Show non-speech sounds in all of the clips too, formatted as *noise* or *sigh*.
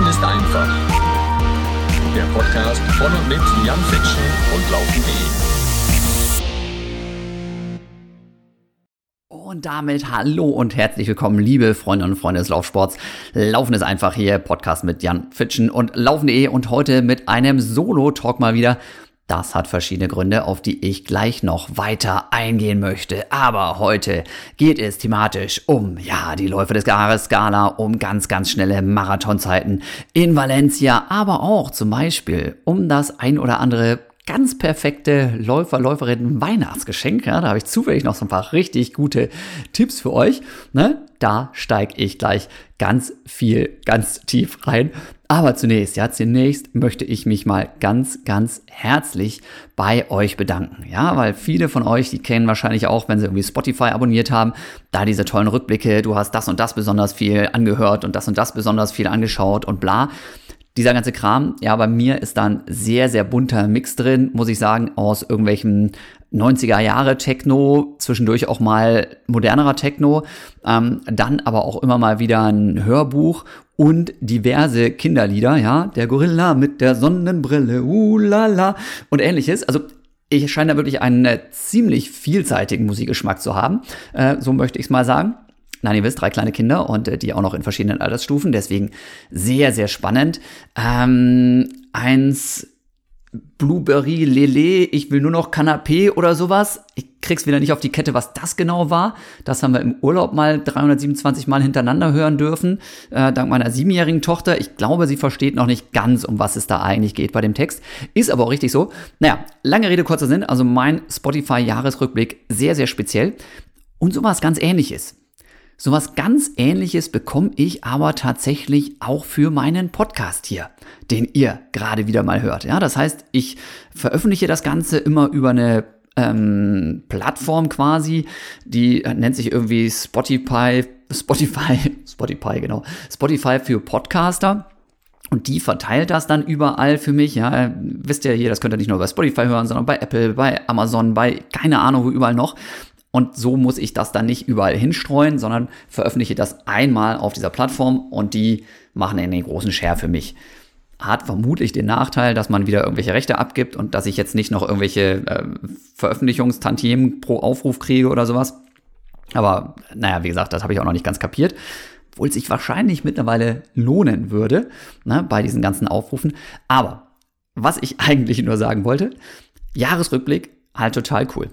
Laufen ist einfach. Der Podcast von und mit Jan Fitschen und Laufen.de. Und damit hallo und herzlich willkommen, liebe Freunde und Freunde des Laufsports. Laufen ist einfach hier, Podcast mit Jan Fitschen und Laufen.de und heute mit einem Solo-Talk mal wieder. Das hat verschiedene Gründe, auf die ich gleich noch weiter eingehen möchte. Aber heute geht es thematisch um, ja, die Läufe des Jahres Skala, um ganz, ganz schnelle Marathonzeiten in Valencia, aber auch zum Beispiel um das ein oder andere ganz perfekte Läufer, Läuferinnen Weihnachtsgeschenk. Ja, da habe ich zufällig noch so ein paar richtig gute Tipps für euch. Ne? Da steige ich gleich ganz viel, ganz tief rein. Aber zunächst, ja, zunächst möchte ich mich mal ganz, ganz herzlich bei euch bedanken. Ja, weil viele von euch, die kennen wahrscheinlich auch, wenn sie irgendwie Spotify abonniert haben, da diese tollen Rückblicke, du hast das und das besonders viel angehört und das und das besonders viel angeschaut und bla dieser ganze Kram, ja, bei mir ist da ein sehr, sehr bunter Mix drin, muss ich sagen, aus irgendwelchen 90er Jahre Techno, zwischendurch auch mal modernerer Techno, ähm, dann aber auch immer mal wieder ein Hörbuch und diverse Kinderlieder, ja, der Gorilla mit der Sonnenbrille, ulala und ähnliches. Also ich scheine da wirklich einen äh, ziemlich vielseitigen Musikgeschmack zu haben, äh, so möchte ich es mal sagen. Nein, ihr wisst, drei kleine Kinder und äh, die auch noch in verschiedenen Altersstufen. Deswegen sehr, sehr spannend. Ähm, eins Blueberry Lele, ich will nur noch Canapé oder sowas. Ich krieg's wieder nicht auf die Kette, was das genau war. Das haben wir im Urlaub mal 327 Mal hintereinander hören dürfen, äh, dank meiner siebenjährigen Tochter. Ich glaube, sie versteht noch nicht ganz, um was es da eigentlich geht bei dem Text. Ist aber auch richtig so. Naja, lange Rede, kurzer Sinn. Also mein Spotify-Jahresrückblick sehr, sehr speziell. Und sowas ganz ähnliches. Sowas ganz ähnliches bekomme ich aber tatsächlich auch für meinen Podcast hier, den ihr gerade wieder mal hört. Ja, das heißt, ich veröffentliche das Ganze immer über eine ähm, Plattform quasi, die nennt sich irgendwie Spotify, Spotify, *laughs* Spotify, genau, Spotify für Podcaster. Und die verteilt das dann überall für mich. Ja, wisst ihr hier, das könnt ihr nicht nur bei Spotify hören, sondern bei Apple, bei Amazon, bei keine Ahnung wo überall noch. Und so muss ich das dann nicht überall hinstreuen, sondern veröffentliche das einmal auf dieser Plattform und die machen den großen Share für mich. Hat vermutlich den Nachteil, dass man wieder irgendwelche Rechte abgibt und dass ich jetzt nicht noch irgendwelche äh, Veröffentlichungstantiemen pro Aufruf kriege oder sowas. Aber naja, wie gesagt, das habe ich auch noch nicht ganz kapiert. Obwohl sich wahrscheinlich mittlerweile lohnen würde ne, bei diesen ganzen Aufrufen. Aber was ich *laughs* eigentlich nur sagen wollte, Jahresrückblick, halt total cool.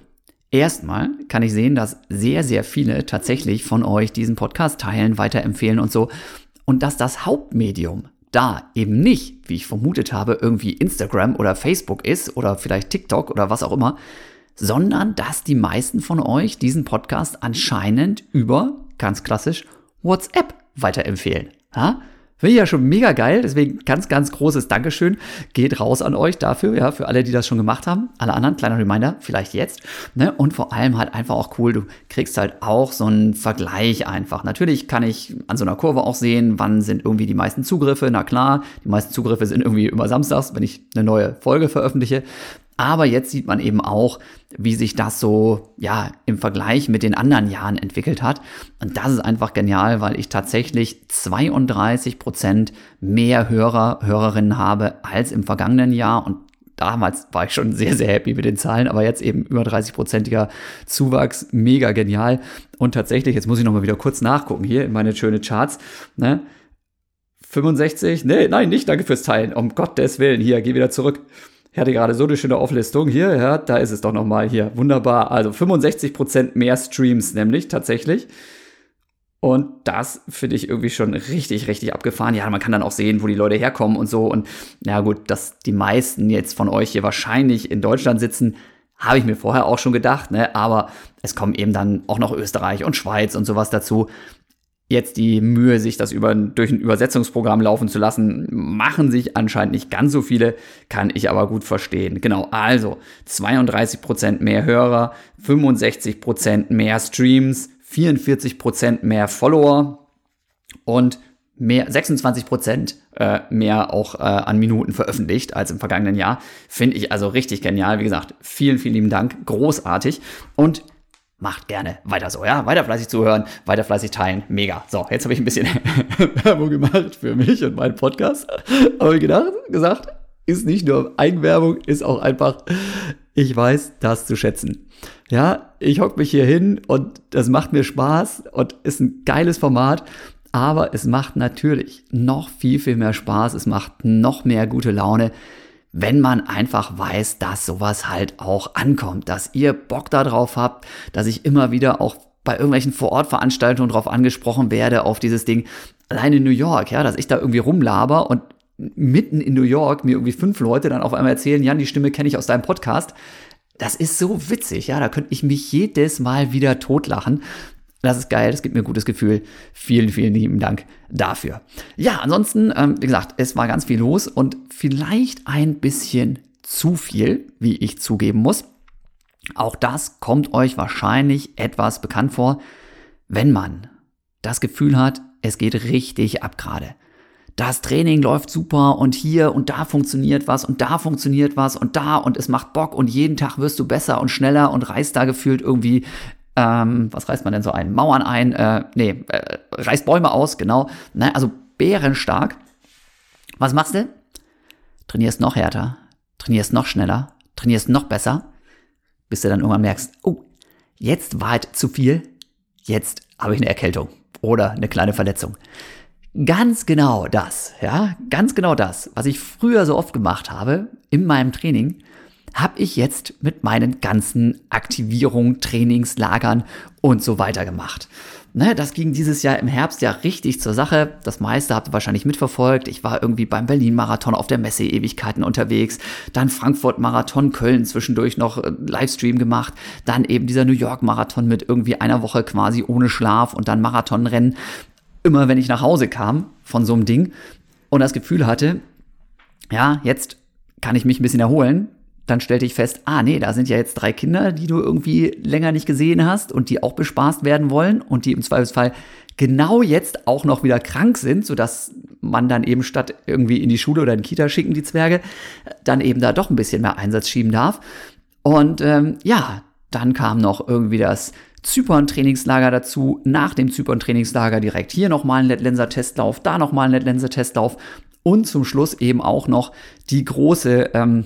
Erstmal kann ich sehen, dass sehr, sehr viele tatsächlich von euch diesen Podcast teilen, weiterempfehlen und so. Und dass das Hauptmedium da eben nicht, wie ich vermutet habe, irgendwie Instagram oder Facebook ist oder vielleicht TikTok oder was auch immer, sondern dass die meisten von euch diesen Podcast anscheinend über, ganz klassisch, WhatsApp weiterempfehlen. Ja? Finde ich ja schon mega geil. Deswegen ganz, ganz großes Dankeschön. Geht raus an euch dafür, ja, für alle, die das schon gemacht haben. Alle anderen, kleiner Reminder, vielleicht jetzt. Ne? Und vor allem halt einfach auch cool, du kriegst halt auch so einen Vergleich einfach. Natürlich kann ich an so einer Kurve auch sehen, wann sind irgendwie die meisten Zugriffe. Na klar, die meisten Zugriffe sind irgendwie immer samstags, wenn ich eine neue Folge veröffentliche. Aber jetzt sieht man eben auch, wie sich das so, ja, im Vergleich mit den anderen Jahren entwickelt hat. Und das ist einfach genial, weil ich tatsächlich 32 Prozent mehr Hörer, Hörerinnen habe als im vergangenen Jahr. Und damals war ich schon sehr, sehr happy mit den Zahlen, aber jetzt eben über 30-prozentiger Zuwachs, mega genial. Und tatsächlich, jetzt muss ich nochmal wieder kurz nachgucken hier in meine schöne Charts, ne? 65, nee, nein, nicht, danke fürs Teilen, um Gottes Willen, hier, geh wieder zurück. Ich hatte gerade so eine schöne Auflistung hier, ja, da ist es doch nochmal hier. Wunderbar. Also 65% mehr Streams nämlich tatsächlich. Und das finde ich irgendwie schon richtig, richtig abgefahren. Ja, man kann dann auch sehen, wo die Leute herkommen und so. Und na gut, dass die meisten jetzt von euch hier wahrscheinlich in Deutschland sitzen, habe ich mir vorher auch schon gedacht, ne? Aber es kommen eben dann auch noch Österreich und Schweiz und sowas dazu jetzt die Mühe, sich das über, durch ein Übersetzungsprogramm laufen zu lassen, machen sich anscheinend nicht ganz so viele, kann ich aber gut verstehen. Genau, also 32% mehr Hörer, 65% mehr Streams, 44% mehr Follower und mehr, 26% äh, mehr auch äh, an Minuten veröffentlicht als im vergangenen Jahr. Finde ich also richtig genial. Wie gesagt, vielen, vielen lieben Dank. Großartig. Und macht gerne weiter so, ja, weiter fleißig zuhören, weiter fleißig teilen, mega. So, jetzt habe ich ein bisschen *laughs* Werbung gemacht für mich und meinen Podcast. *laughs* Aber gedacht, gesagt, ist nicht nur Eigenwerbung, ist auch einfach, ich weiß das zu schätzen. Ja, ich hocke mich hier hin und das macht mir Spaß und ist ein geiles Format. Aber es macht natürlich noch viel, viel mehr Spaß. Es macht noch mehr gute Laune, wenn man einfach weiß, dass sowas halt auch ankommt, dass ihr Bock darauf habt, dass ich immer wieder auch bei irgendwelchen Vorortveranstaltungen drauf angesprochen werde, auf dieses Ding. Allein in New York, ja, dass ich da irgendwie rumlaber und mitten in New York mir irgendwie fünf Leute dann auf einmal erzählen, Jan, die Stimme kenne ich aus deinem Podcast. Das ist so witzig, ja, da könnte ich mich jedes Mal wieder totlachen. Das ist geil, das gibt mir ein gutes Gefühl. Vielen, vielen lieben Dank dafür. Ja, ansonsten, ähm, wie gesagt, es war ganz viel los und vielleicht ein bisschen zu viel, wie ich zugeben muss. Auch das kommt euch wahrscheinlich etwas bekannt vor, wenn man das Gefühl hat, es geht richtig ab gerade das Training läuft super und hier und da funktioniert was und da funktioniert was und da und es macht Bock und jeden Tag wirst du besser und schneller und reißt da gefühlt irgendwie, ähm, was reißt man denn so ein? Mauern ein, äh, nee, äh, reißt Bäume aus, genau. Ne? Also bärenstark. Was machst du? Trainierst noch härter, trainierst noch schneller, trainierst noch besser, bis du dann irgendwann merkst, oh, jetzt war es zu viel, jetzt habe ich eine Erkältung oder eine kleine Verletzung. Ganz genau das, ja, ganz genau das, was ich früher so oft gemacht habe in meinem Training, habe ich jetzt mit meinen ganzen Aktivierungen, Trainingslagern und so weiter gemacht. Ne, das ging dieses Jahr im Herbst ja richtig zur Sache. Das meiste habt ihr wahrscheinlich mitverfolgt. Ich war irgendwie beim Berlin-Marathon auf der Messe Ewigkeiten unterwegs. Dann Frankfurt-Marathon, Köln zwischendurch noch äh, Livestream gemacht. Dann eben dieser New York-Marathon mit irgendwie einer Woche quasi ohne Schlaf und dann Marathonrennen immer wenn ich nach Hause kam von so einem Ding und das Gefühl hatte, ja, jetzt kann ich mich ein bisschen erholen, dann stellte ich fest, ah nee, da sind ja jetzt drei Kinder, die du irgendwie länger nicht gesehen hast und die auch bespaßt werden wollen und die im Zweifelsfall genau jetzt auch noch wieder krank sind, sodass man dann eben statt irgendwie in die Schule oder in die Kita schicken, die Zwerge, dann eben da doch ein bisschen mehr Einsatz schieben darf. Und ähm, ja, dann kam noch irgendwie das Zypern-Trainingslager dazu, nach dem Zypern-Trainingslager direkt hier nochmal ein Letlenser-Testlauf, da nochmal ein Letlenser-Testlauf und zum Schluss eben auch noch die große ähm,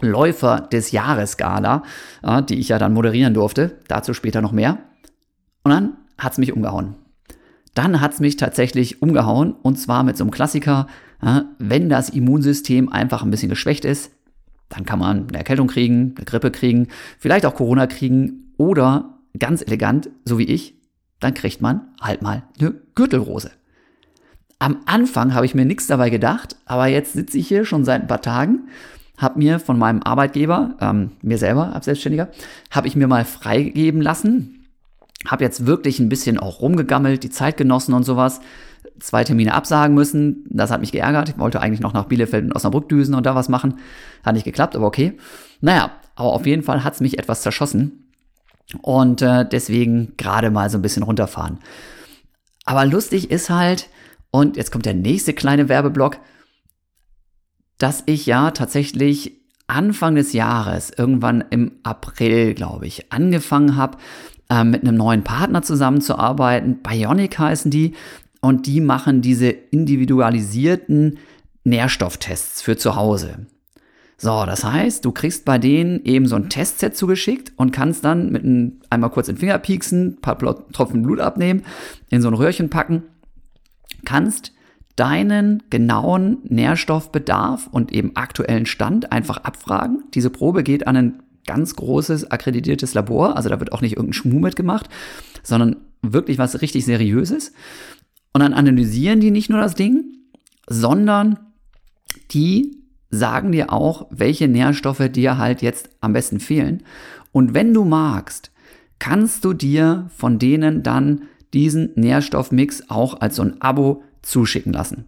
Läufer des Jahres-Gala, äh, die ich ja dann moderieren durfte. Dazu später noch mehr. Und dann hat es mich umgehauen. Dann hat es mich tatsächlich umgehauen und zwar mit so einem Klassiker, äh, wenn das Immunsystem einfach ein bisschen geschwächt ist, dann kann man eine Erkältung kriegen, eine Grippe kriegen, vielleicht auch Corona kriegen oder ganz elegant, so wie ich, dann kriegt man halt mal eine Gürtelrose. Am Anfang habe ich mir nichts dabei gedacht, aber jetzt sitze ich hier schon seit ein paar Tagen, habe mir von meinem Arbeitgeber, ähm, mir selber als Selbstständiger, habe ich mir mal freigeben lassen, habe jetzt wirklich ein bisschen auch rumgegammelt, die Zeit genossen und sowas, zwei Termine absagen müssen, das hat mich geärgert, ich wollte eigentlich noch nach Bielefeld und Osnabrück düsen und da was machen, hat nicht geklappt, aber okay. Naja, aber auf jeden Fall hat es mich etwas zerschossen. Und äh, deswegen gerade mal so ein bisschen runterfahren. Aber lustig ist halt, und jetzt kommt der nächste kleine Werbeblock, dass ich ja tatsächlich Anfang des Jahres, irgendwann im April, glaube ich, angefangen habe, äh, mit einem neuen Partner zusammenzuarbeiten. Bionic heißen die. Und die machen diese individualisierten Nährstofftests für zu Hause. So, das heißt, du kriegst bei denen eben so ein Testset zugeschickt und kannst dann mit einem, einmal kurz den Finger pieksen, paar Tropfen Blut abnehmen, in so ein Röhrchen packen, kannst deinen genauen Nährstoffbedarf und eben aktuellen Stand einfach abfragen. Diese Probe geht an ein ganz großes akkreditiertes Labor, also da wird auch nicht irgendein Schmuh mitgemacht, sondern wirklich was richtig seriöses. Und dann analysieren die nicht nur das Ding, sondern die sagen dir auch, welche Nährstoffe dir halt jetzt am besten fehlen. Und wenn du magst, kannst du dir von denen dann diesen Nährstoffmix auch als so ein Abo zuschicken lassen.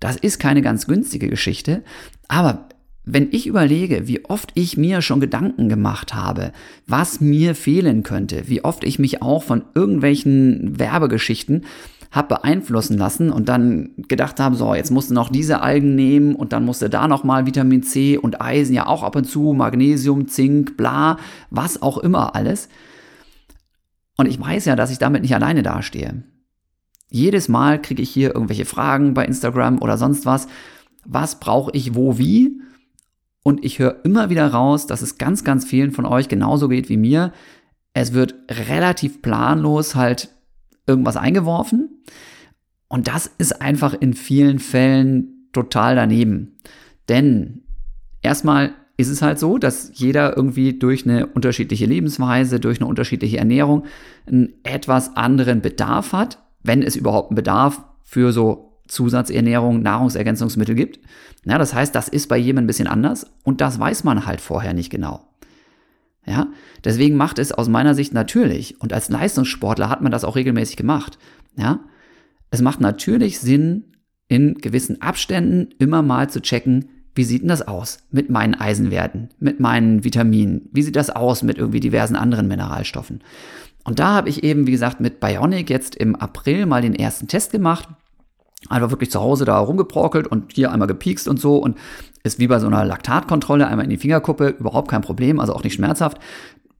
Das ist keine ganz günstige Geschichte, aber wenn ich überlege, wie oft ich mir schon Gedanken gemacht habe, was mir fehlen könnte, wie oft ich mich auch von irgendwelchen Werbegeschichten habe beeinflussen lassen und dann gedacht habe, so, jetzt musst du noch diese Algen nehmen und dann musst du da nochmal Vitamin C und Eisen ja auch ab und zu, Magnesium, Zink, bla, was auch immer alles. Und ich weiß ja, dass ich damit nicht alleine dastehe. Jedes Mal kriege ich hier irgendwelche Fragen bei Instagram oder sonst was. Was brauche ich wo wie? Und ich höre immer wieder raus, dass es ganz, ganz vielen von euch genauso geht wie mir. Es wird relativ planlos halt irgendwas eingeworfen. Und das ist einfach in vielen Fällen total daneben. Denn erstmal ist es halt so, dass jeder irgendwie durch eine unterschiedliche Lebensweise, durch eine unterschiedliche Ernährung einen etwas anderen Bedarf hat, wenn es überhaupt einen Bedarf für so Zusatzernährung, Nahrungsergänzungsmittel gibt. Ja, das heißt, das ist bei jedem ein bisschen anders und das weiß man halt vorher nicht genau. Ja, deswegen macht es aus meiner Sicht natürlich und als Leistungssportler hat man das auch regelmäßig gemacht. Ja, es macht natürlich Sinn, in gewissen Abständen immer mal zu checken, wie sieht denn das aus mit meinen Eisenwerten, mit meinen Vitaminen? Wie sieht das aus mit irgendwie diversen anderen Mineralstoffen? Und da habe ich eben, wie gesagt, mit Bionic jetzt im April mal den ersten Test gemacht. Einfach wirklich zu Hause da rumgeprockelt und hier einmal gepiekst und so und ist wie bei so einer Laktatkontrolle einmal in die Fingerkuppe, überhaupt kein Problem, also auch nicht schmerzhaft.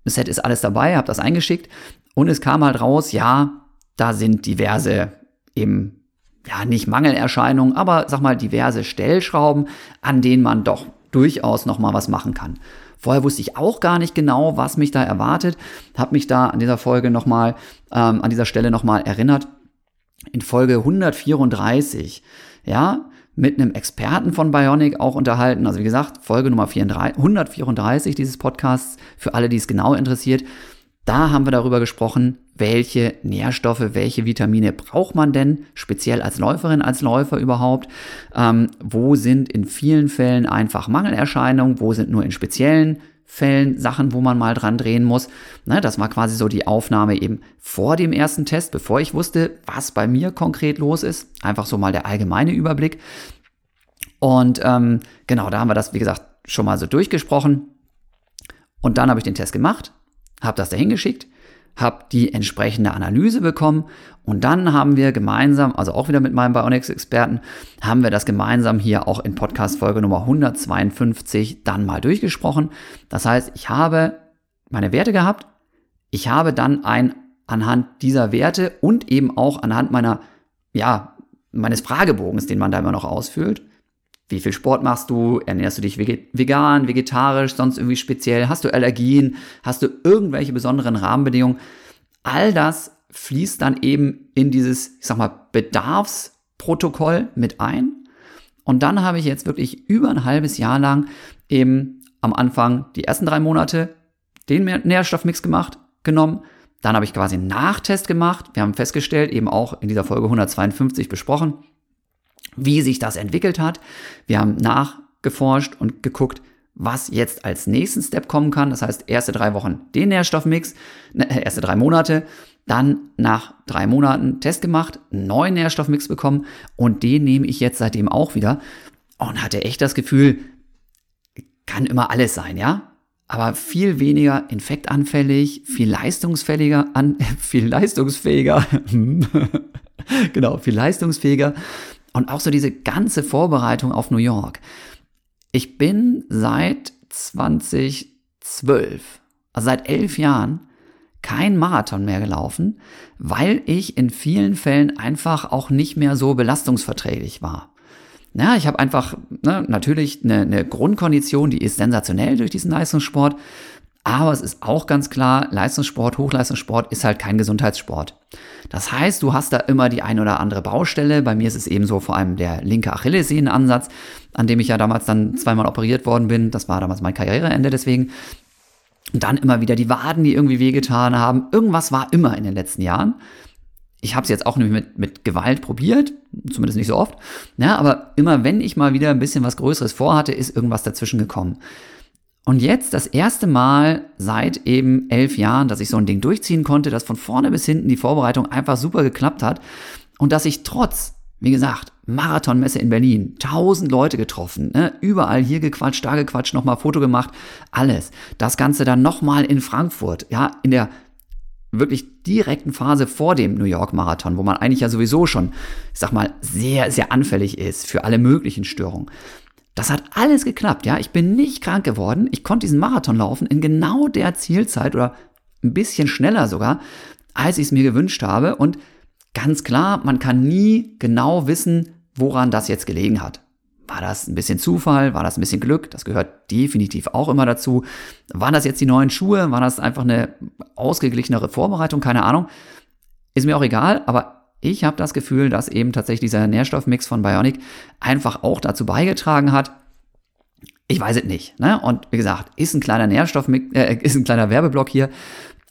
Das Set ist alles dabei, habe das eingeschickt und es kam halt raus, ja, da sind diverse eben ja, nicht Mangelerscheinungen, aber sag mal diverse Stellschrauben, an denen man doch durchaus noch mal was machen kann. Vorher wusste ich auch gar nicht genau, was mich da erwartet, habe mich da an dieser Folge noch mal ähm, an dieser Stelle noch mal erinnert. In Folge 134, ja, mit einem Experten von Bionic auch unterhalten. Also wie gesagt, Folge Nummer 34, 134 dieses Podcasts für alle, die es genau interessiert. Da haben wir darüber gesprochen, welche Nährstoffe, welche Vitamine braucht man denn, speziell als Läuferin, als Läufer überhaupt? Ähm, wo sind in vielen Fällen einfach Mangelerscheinungen? Wo sind nur in speziellen Fällen Sachen, wo man mal dran drehen muss? Ne, das war quasi so die Aufnahme eben vor dem ersten Test, bevor ich wusste, was bei mir konkret los ist. Einfach so mal der allgemeine Überblick. Und ähm, genau, da haben wir das, wie gesagt, schon mal so durchgesprochen. Und dann habe ich den Test gemacht, habe das dahin geschickt habe die entsprechende Analyse bekommen und dann haben wir gemeinsam, also auch wieder mit meinem Bionics-Experten, haben wir das gemeinsam hier auch in Podcast-Folge Nummer 152 dann mal durchgesprochen. Das heißt, ich habe meine Werte gehabt, ich habe dann ein anhand dieser Werte und eben auch anhand meiner, ja, meines Fragebogens, den man da immer noch ausfüllt, wie viel Sport machst du? Ernährst du dich vegan, vegetarisch, sonst irgendwie speziell? Hast du Allergien? Hast du irgendwelche besonderen Rahmenbedingungen? All das fließt dann eben in dieses, ich sag mal, Bedarfsprotokoll mit ein. Und dann habe ich jetzt wirklich über ein halbes Jahr lang eben am Anfang die ersten drei Monate den Nährstoffmix gemacht, genommen. Dann habe ich quasi einen Nachtest gemacht. Wir haben festgestellt, eben auch in dieser Folge 152 besprochen, wie sich das entwickelt hat. Wir haben nachgeforscht und geguckt, was jetzt als nächsten Step kommen kann. Das heißt, erste drei Wochen den Nährstoffmix, *laughs* äh, erste drei Monate, dann nach drei Monaten Test gemacht, einen neuen Nährstoffmix bekommen und den nehme ich jetzt seitdem auch wieder und hatte echt das Gefühl, kann immer alles sein, ja? Aber viel weniger infektanfällig, viel leistungsfähiger, an, *laughs* viel leistungsfähiger, *laughs* genau, viel leistungsfähiger und auch so diese ganze Vorbereitung auf New York. Ich bin seit 2012, also seit elf Jahren, kein Marathon mehr gelaufen, weil ich in vielen Fällen einfach auch nicht mehr so belastungsverträglich war. Ja, ich habe einfach ne, natürlich eine, eine Grundkondition, die ist sensationell durch diesen Leistungssport, aber es ist auch ganz klar, Leistungssport, Hochleistungssport ist halt kein Gesundheitssport. Das heißt, du hast da immer die ein oder andere Baustelle. Bei mir ist es eben so vor allem der linke Achillessehnenansatz, an dem ich ja damals dann zweimal operiert worden bin. Das war damals mein Karriereende deswegen. Und dann immer wieder die Waden, die irgendwie wehgetan haben. Irgendwas war immer in den letzten Jahren. Ich habe es jetzt auch nicht mit, mit Gewalt probiert, zumindest nicht so oft. Ja, aber immer wenn ich mal wieder ein bisschen was Größeres vorhatte, ist irgendwas dazwischen gekommen. Und jetzt das erste Mal seit eben elf Jahren, dass ich so ein Ding durchziehen konnte, dass von vorne bis hinten die Vorbereitung einfach super geklappt hat und dass ich trotz, wie gesagt, Marathonmesse in Berlin, tausend Leute getroffen, ne? überall hier gequatscht, da gequatscht, nochmal Foto gemacht, alles. Das Ganze dann nochmal in Frankfurt, ja, in der wirklich direkten Phase vor dem New York Marathon, wo man eigentlich ja sowieso schon, ich sag mal, sehr, sehr anfällig ist für alle möglichen Störungen. Das hat alles geklappt, ja. Ich bin nicht krank geworden. Ich konnte diesen Marathon laufen in genau der Zielzeit oder ein bisschen schneller sogar, als ich es mir gewünscht habe. Und ganz klar, man kann nie genau wissen, woran das jetzt gelegen hat. War das ein bisschen Zufall? War das ein bisschen Glück? Das gehört definitiv auch immer dazu. Waren das jetzt die neuen Schuhe? War das einfach eine ausgeglichenere Vorbereitung? Keine Ahnung. Ist mir auch egal, aber ich habe das Gefühl, dass eben tatsächlich dieser Nährstoffmix von Bionic einfach auch dazu beigetragen hat. Ich weiß es nicht. Ne? Und wie gesagt, ist ein kleiner Nährstoffmix, äh, *laughs* ist ein kleiner Werbeblock hier.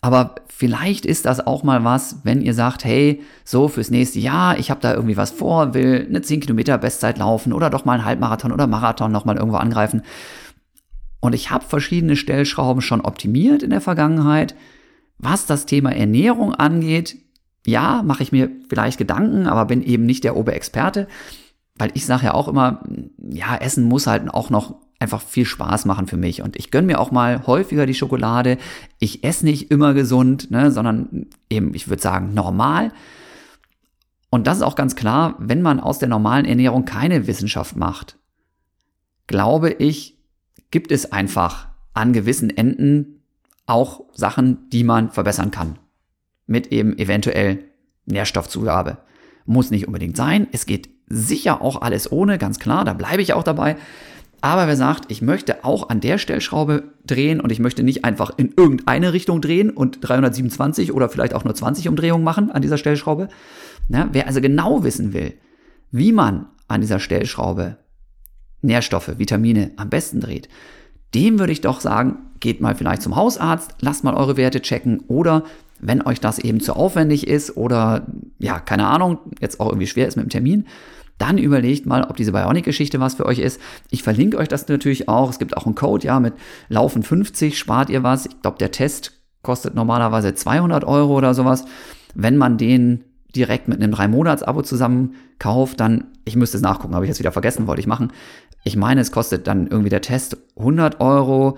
Aber vielleicht ist das auch mal was, wenn ihr sagt, hey, so fürs nächste Jahr, ich habe da irgendwie was vor, will eine 10 Kilometer Bestzeit laufen oder doch mal einen Halbmarathon oder Marathon nochmal irgendwo angreifen. Und ich habe verschiedene Stellschrauben schon optimiert in der Vergangenheit. Was das Thema Ernährung angeht, ja, mache ich mir vielleicht Gedanken, aber bin eben nicht der Oberexperte. Weil ich sage ja auch immer, ja, Essen muss halt auch noch einfach viel Spaß machen für mich. Und ich gönne mir auch mal häufiger die Schokolade. Ich esse nicht immer gesund, ne, sondern eben, ich würde sagen, normal. Und das ist auch ganz klar, wenn man aus der normalen Ernährung keine Wissenschaft macht, glaube ich, gibt es einfach an gewissen Enden auch Sachen, die man verbessern kann. Mit eben eventuell Nährstoffzugabe. Muss nicht unbedingt sein. Es geht sicher auch alles ohne, ganz klar, da bleibe ich auch dabei. Aber wer sagt, ich möchte auch an der Stellschraube drehen und ich möchte nicht einfach in irgendeine Richtung drehen und 327 oder vielleicht auch nur 20 Umdrehungen machen an dieser Stellschraube. Ja, wer also genau wissen will, wie man an dieser Stellschraube Nährstoffe, Vitamine am besten dreht, dem würde ich doch sagen, geht mal vielleicht zum Hausarzt, lasst mal eure Werte checken oder wenn euch das eben zu aufwendig ist oder ja, keine Ahnung, jetzt auch irgendwie schwer ist mit dem Termin, dann überlegt mal, ob diese Bionic-Geschichte was für euch ist. Ich verlinke euch das natürlich auch. Es gibt auch einen Code, ja, mit Laufen 50 spart ihr was. Ich glaube, der Test kostet normalerweise 200 Euro oder sowas. Wenn man den direkt mit einem 3-Monats-Abo zusammen kauft, dann, ich müsste es nachgucken, habe ich jetzt wieder vergessen, wollte ich machen. Ich meine, es kostet dann irgendwie der Test 100 Euro,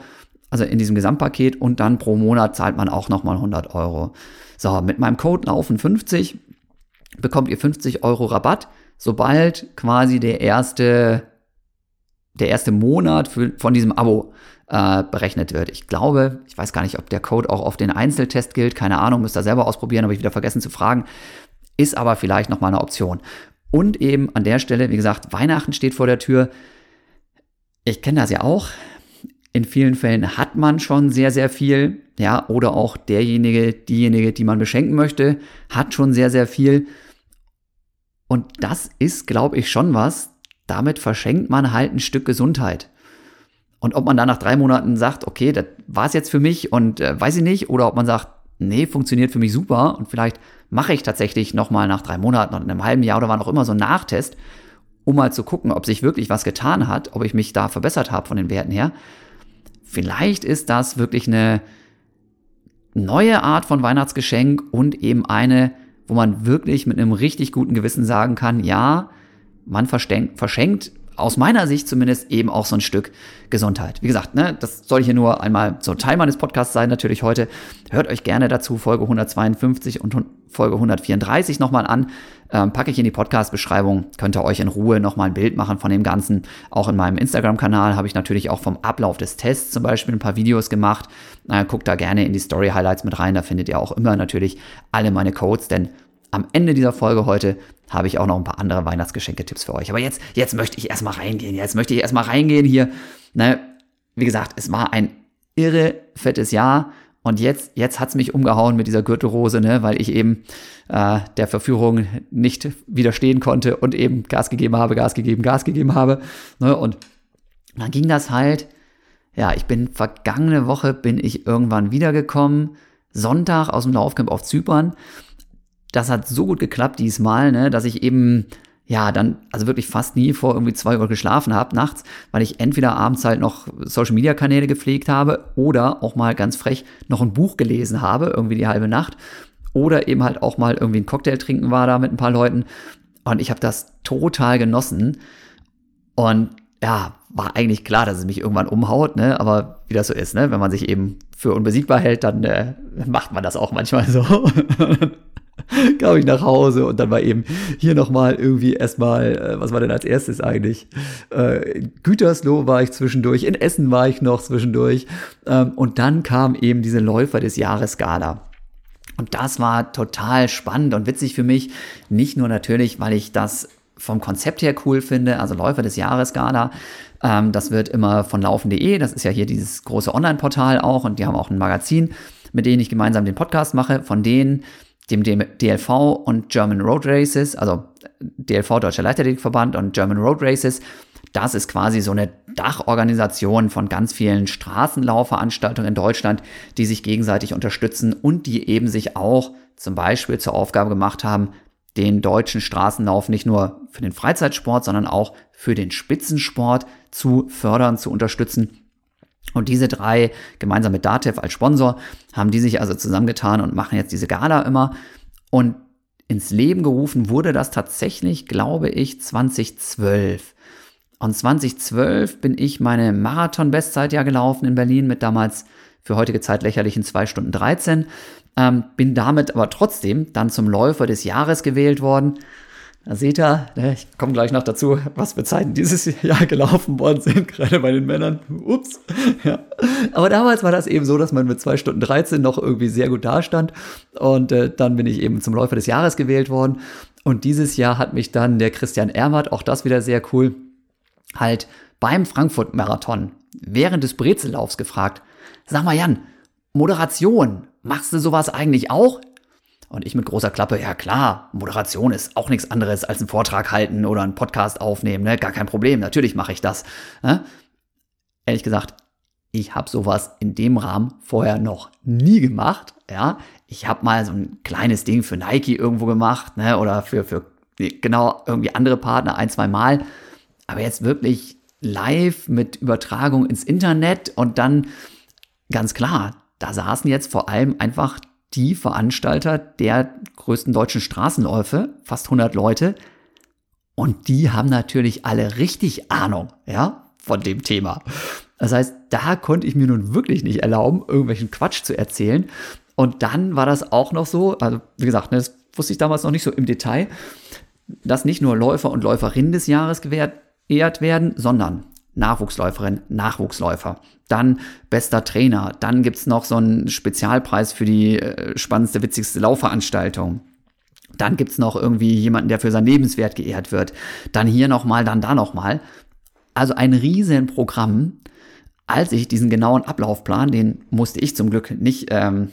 also in diesem Gesamtpaket und dann pro Monat zahlt man auch nochmal 100 Euro. So, mit meinem Code Laufen 50 bekommt ihr 50 Euro Rabatt sobald quasi der erste, der erste Monat für, von diesem Abo äh, berechnet wird. Ich glaube, ich weiß gar nicht, ob der Code auch auf den Einzeltest gilt, keine Ahnung, müsst ihr selber ausprobieren, habe ich wieder vergessen zu fragen. Ist aber vielleicht nochmal eine Option. Und eben an der Stelle, wie gesagt, Weihnachten steht vor der Tür. Ich kenne das ja auch. In vielen Fällen hat man schon sehr, sehr viel. Ja, oder auch derjenige, diejenige, die man beschenken möchte, hat schon sehr, sehr viel. Und das ist, glaube ich, schon was. Damit verschenkt man halt ein Stück Gesundheit. Und ob man dann nach drei Monaten sagt, okay, das war es jetzt für mich und äh, weiß ich nicht, oder ob man sagt, nee, funktioniert für mich super und vielleicht mache ich tatsächlich nochmal nach drei Monaten oder einem halben Jahr oder wann auch immer so einen Nachtest, um mal zu gucken, ob sich wirklich was getan hat, ob ich mich da verbessert habe von den Werten her. Vielleicht ist das wirklich eine neue Art von Weihnachtsgeschenk und eben eine, wo man wirklich mit einem richtig guten Gewissen sagen kann, ja, man verschenkt aus meiner Sicht zumindest eben auch so ein Stück Gesundheit. Wie gesagt, ne, das soll hier nur einmal so Teil meines Podcasts sein, natürlich heute. Hört euch gerne dazu Folge 152 und Folge 134 nochmal an. Ähm, packe ich in die Podcast-Beschreibung, könnt ihr euch in Ruhe nochmal ein Bild machen von dem Ganzen. Auch in meinem Instagram-Kanal habe ich natürlich auch vom Ablauf des Tests zum Beispiel ein paar Videos gemacht. Äh, guckt da gerne in die Story-Highlights mit rein, da findet ihr auch immer natürlich alle meine Codes, denn am Ende dieser Folge heute habe ich auch noch ein paar andere Weihnachtsgeschenke-Tipps für euch. Aber jetzt, jetzt möchte ich erstmal reingehen. Jetzt möchte ich erstmal reingehen hier. Ne, wie gesagt, es war ein irre fettes Jahr. Und jetzt, jetzt hat's mich umgehauen mit dieser Gürtelrose, ne, weil ich eben äh, der Verführung nicht widerstehen konnte und eben Gas gegeben habe, Gas gegeben, Gas gegeben habe. Ne, und dann ging das halt. Ja, ich bin vergangene Woche bin ich irgendwann wiedergekommen. Sonntag aus dem Laufcamp auf Zypern das hat so gut geklappt diesmal, ne, dass ich eben ja, dann also wirklich fast nie vor irgendwie zwei Uhr geschlafen habe nachts, weil ich entweder abends halt noch Social-Media-Kanäle gepflegt habe oder auch mal ganz frech noch ein Buch gelesen habe, irgendwie die halbe Nacht. Oder eben halt auch mal irgendwie ein Cocktail trinken war da mit ein paar Leuten. Und ich habe das total genossen. Und ja, war eigentlich klar, dass es mich irgendwann umhaut, ne? Aber wie das so ist, ne? Wenn man sich eben für unbesiegbar hält, dann äh, macht man das auch manchmal so. *laughs* *laughs* kam ich nach Hause und dann war eben hier nochmal irgendwie erstmal, äh, was war denn als erstes eigentlich? Äh, Gütersloh war ich zwischendurch, in Essen war ich noch zwischendurch ähm, und dann kam eben diese Läufer des Jahres Gala. Und das war total spannend und witzig für mich. Nicht nur natürlich, weil ich das vom Konzept her cool finde, also Läufer des Jahres Gala. Ähm, das wird immer von laufen.de, das ist ja hier dieses große Online-Portal auch und die haben auch ein Magazin, mit denen ich gemeinsam den Podcast mache, von denen dem DLV und German Road Races, also DLV Deutscher Leichtathletikverband und German Road Races, das ist quasi so eine Dachorganisation von ganz vielen Straßenlaufveranstaltungen in Deutschland, die sich gegenseitig unterstützen und die eben sich auch zum Beispiel zur Aufgabe gemacht haben, den deutschen Straßenlauf nicht nur für den Freizeitsport, sondern auch für den Spitzensport zu fördern, zu unterstützen. Und diese drei, gemeinsam mit Datev als Sponsor, haben die sich also zusammengetan und machen jetzt diese Gala immer. Und ins Leben gerufen wurde das tatsächlich, glaube ich, 2012. Und 2012 bin ich meine Marathon-Bestzeit ja gelaufen in Berlin mit damals für heutige Zeit lächerlichen 2 Stunden 13. Ähm, bin damit aber trotzdem dann zum Läufer des Jahres gewählt worden. Da seht ihr, ne, ich komme gleich noch dazu, was für Zeiten dieses Jahr gelaufen worden sind, *laughs* gerade bei den Männern. Ups. Ja. Aber damals war das eben so, dass man mit 2 Stunden 13 noch irgendwie sehr gut dastand. Und äh, dann bin ich eben zum Läufer des Jahres gewählt worden. Und dieses Jahr hat mich dann der Christian Ermert, auch das wieder sehr cool, halt beim Frankfurt-Marathon während des Brezellaufs gefragt, sag mal Jan, Moderation, machst du sowas eigentlich auch? Und ich mit großer Klappe, ja klar, Moderation ist auch nichts anderes als einen Vortrag halten oder einen Podcast aufnehmen, ne? gar kein Problem, natürlich mache ich das. Ne? Ehrlich gesagt, ich habe sowas in dem Rahmen vorher noch nie gemacht. Ja, ich habe mal so ein kleines Ding für Nike irgendwo gemacht, ne? oder für, für genau irgendwie andere Partner ein, zwei Mal. Aber jetzt wirklich live mit Übertragung ins Internet und dann ganz klar, da saßen jetzt vor allem einfach die Veranstalter der größten deutschen Straßenläufe, fast 100 Leute. Und die haben natürlich alle richtig Ahnung, ja, von dem Thema. Das heißt, da konnte ich mir nun wirklich nicht erlauben, irgendwelchen Quatsch zu erzählen. Und dann war das auch noch so, also wie gesagt, ne, das wusste ich damals noch nicht so im Detail, dass nicht nur Läufer und Läuferinnen des Jahres geehrt werden, sondern Nachwuchsläuferin, Nachwuchsläufer. Dann bester Trainer. Dann gibt's noch so einen Spezialpreis für die äh, spannendste, witzigste Laufveranstaltung. Dann gibt's noch irgendwie jemanden, der für sein Lebenswert geehrt wird. Dann hier nochmal, dann da nochmal. Also ein riesen Programm. Als ich diesen genauen Ablaufplan, den musste ich zum Glück nicht ähm,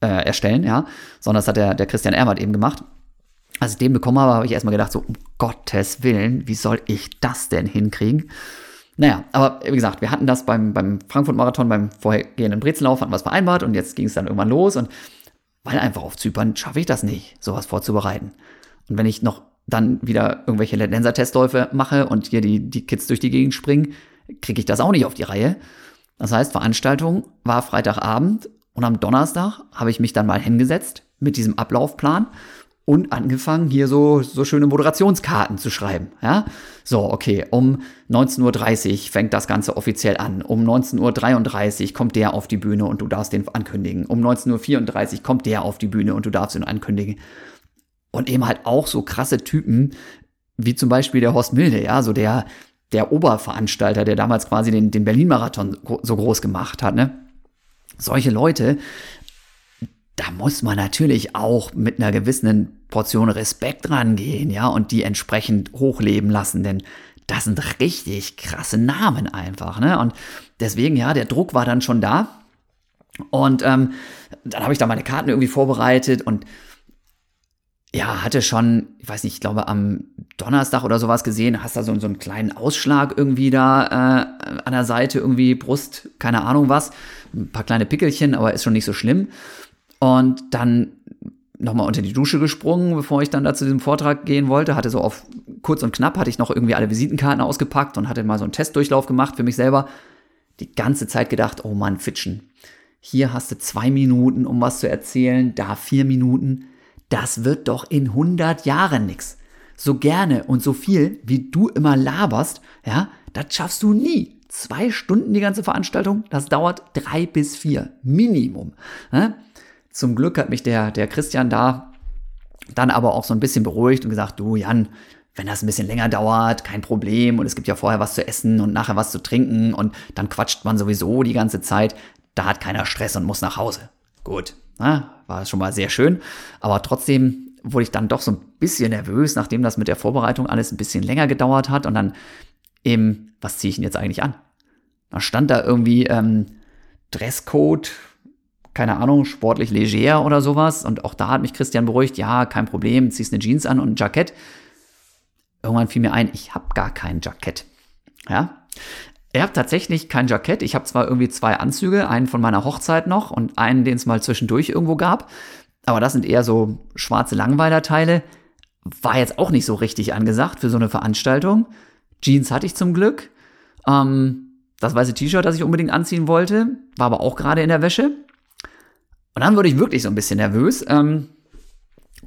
äh, erstellen, ja, sondern das hat der, der Christian Erwart eben gemacht. Als ich den bekommen habe, habe ich erstmal gedacht, so, um Gottes Willen, wie soll ich das denn hinkriegen? Naja, aber wie gesagt, wir hatten das beim, beim Frankfurt-Marathon, beim vorhergehenden Brezellauf, hatten wir es vereinbart und jetzt ging es dann irgendwann los und weil einfach auf Zypern schaffe ich das nicht, sowas vorzubereiten. Und wenn ich noch dann wieder irgendwelche Lenser-Testläufe mache und hier die, die Kids durch die Gegend springen, kriege ich das auch nicht auf die Reihe. Das heißt, Veranstaltung war Freitagabend und am Donnerstag habe ich mich dann mal hingesetzt mit diesem Ablaufplan und angefangen, hier so, so schöne Moderationskarten zu schreiben. Ja? So, okay, um 19.30 Uhr fängt das Ganze offiziell an. Um 19.33 Uhr kommt der auf die Bühne und du darfst den ankündigen. Um 19.34 Uhr kommt der auf die Bühne und du darfst ihn ankündigen. Und eben halt auch so krasse Typen, wie zum Beispiel der Horst Milde, ja, so der, der Oberveranstalter, der damals quasi den, den Berlin-Marathon so groß gemacht hat, ne? Solche Leute, da muss man natürlich auch mit einer gewissen Portion Respekt rangehen, ja, und die entsprechend hochleben lassen, denn das sind richtig krasse Namen einfach, ne? Und deswegen, ja, der Druck war dann schon da. Und ähm, dann habe ich da meine Karten irgendwie vorbereitet und ja, hatte schon, ich weiß nicht, ich glaube am Donnerstag oder sowas gesehen, hast da so, so einen kleinen Ausschlag irgendwie da äh, an der Seite, irgendwie Brust, keine Ahnung was, ein paar kleine Pickelchen, aber ist schon nicht so schlimm. Und dann nochmal unter die Dusche gesprungen, bevor ich dann da zu diesem Vortrag gehen wollte. Hatte so auf kurz und knapp, hatte ich noch irgendwie alle Visitenkarten ausgepackt und hatte mal so einen Testdurchlauf gemacht für mich selber. Die ganze Zeit gedacht, oh Mann, Fitschen. Hier hast du zwei Minuten, um was zu erzählen, da vier Minuten. Das wird doch in 100 Jahren nix. So gerne und so viel, wie du immer laberst, ja, das schaffst du nie. Zwei Stunden die ganze Veranstaltung, das dauert drei bis vier Minimum. Ja? Zum Glück hat mich der, der Christian da dann aber auch so ein bisschen beruhigt und gesagt, du Jan, wenn das ein bisschen länger dauert, kein Problem und es gibt ja vorher was zu essen und nachher was zu trinken und dann quatscht man sowieso die ganze Zeit, da hat keiner Stress und muss nach Hause. Gut. Na, war schon mal sehr schön, aber trotzdem wurde ich dann doch so ein bisschen nervös, nachdem das mit der Vorbereitung alles ein bisschen länger gedauert hat und dann eben, was ziehe ich denn jetzt eigentlich an? Da stand da irgendwie ähm, Dresscode, keine Ahnung, sportlich leger oder sowas. Und auch da hat mich Christian beruhigt, ja, kein Problem, ziehst eine Jeans an und ein Jackett. Irgendwann fiel mir ein, ich habe gar kein Jackett. Ja, ich habe tatsächlich kein Jackett. Ich habe zwar irgendwie zwei Anzüge, einen von meiner Hochzeit noch und einen, den es mal zwischendurch irgendwo gab. Aber das sind eher so schwarze Langweilerteile. War jetzt auch nicht so richtig angesagt für so eine Veranstaltung. Jeans hatte ich zum Glück. Ähm, das weiße T-Shirt, das ich unbedingt anziehen wollte, war aber auch gerade in der Wäsche. Und dann wurde ich wirklich so ein bisschen nervös. Ähm,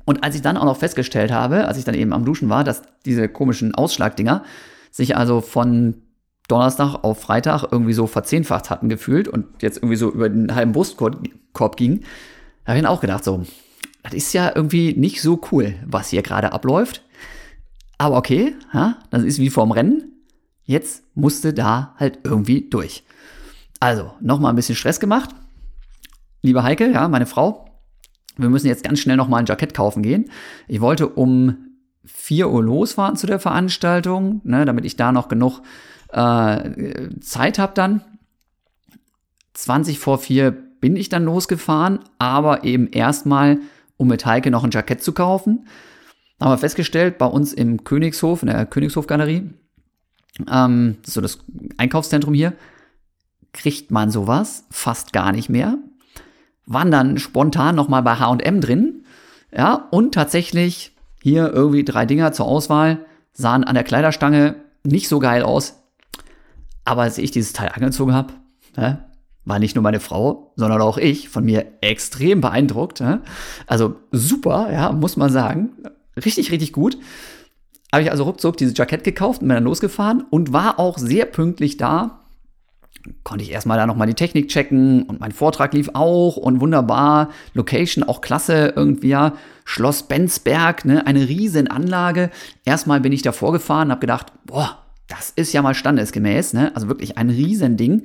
und als ich dann auch noch festgestellt habe, als ich dann eben am Duschen war, dass diese komischen Ausschlagdinger sich also von Donnerstag auf Freitag irgendwie so verzehnfacht hatten gefühlt und jetzt irgendwie so über den halben Brustkorb ging, habe ich dann auch gedacht, so, das ist ja irgendwie nicht so cool, was hier gerade abläuft. Aber okay, ja, das ist wie vorm Rennen. Jetzt musste da halt irgendwie durch. Also, nochmal ein bisschen Stress gemacht. Liebe Heike, ja, meine Frau, wir müssen jetzt ganz schnell nochmal ein Jackett kaufen gehen. Ich wollte um 4 Uhr losfahren zu der Veranstaltung, ne, damit ich da noch genug äh, Zeit habe dann. 20 vor 4 bin ich dann losgefahren, aber eben erstmal, um mit Heike noch ein Jackett zu kaufen. Haben wir festgestellt, bei uns im Königshof, in der Königshofgalerie, ähm, so das Einkaufszentrum hier, kriegt man sowas fast gar nicht mehr. Waren dann spontan nochmal bei HM drin. Ja, und tatsächlich hier irgendwie drei Dinger zur Auswahl, sahen an der Kleiderstange nicht so geil aus. Aber als ich dieses Teil angezogen habe, ne, war nicht nur meine Frau, sondern auch ich von mir extrem beeindruckt. Ne? Also super, ja, muss man sagen. Richtig, richtig gut. Habe ich also ruckzuck dieses Jackett gekauft und bin dann losgefahren und war auch sehr pünktlich da. Konnte ich erstmal da nochmal die Technik checken und mein Vortrag lief auch und wunderbar. Location auch klasse irgendwie, ja. Schloss Benzberg, ne, eine riesen Anlage. Erstmal bin ich da vorgefahren, habe gedacht, boah, das ist ja mal standesgemäß, ne? Also wirklich ein Riesending.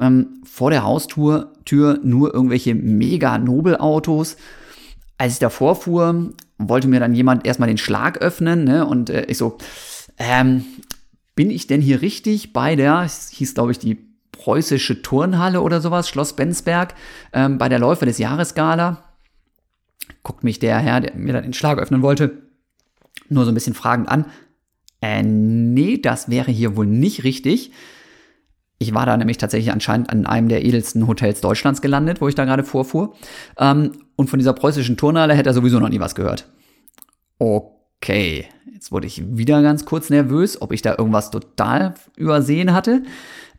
Ähm, vor der Haustür Tür nur irgendwelche mega Nobelautos. Als ich davor fuhr, wollte mir dann jemand erstmal den Schlag öffnen, ne? Und äh, ich so, ähm, bin ich denn hier richtig bei der, hieß glaube ich die preußische Turnhalle oder sowas, Schloss Bensberg, ähm, bei der Läufer des Jahresgala. Guckt mich der Herr, der mir dann den Schlag öffnen wollte, nur so ein bisschen fragend an. Äh, nee, das wäre hier wohl nicht richtig. Ich war da nämlich tatsächlich anscheinend an einem der edelsten Hotels Deutschlands gelandet, wo ich da gerade vorfuhr. Ähm, und von dieser preußischen Turnhalle hätte er sowieso noch nie was gehört. Okay, jetzt wurde ich wieder ganz kurz nervös, ob ich da irgendwas total übersehen hatte.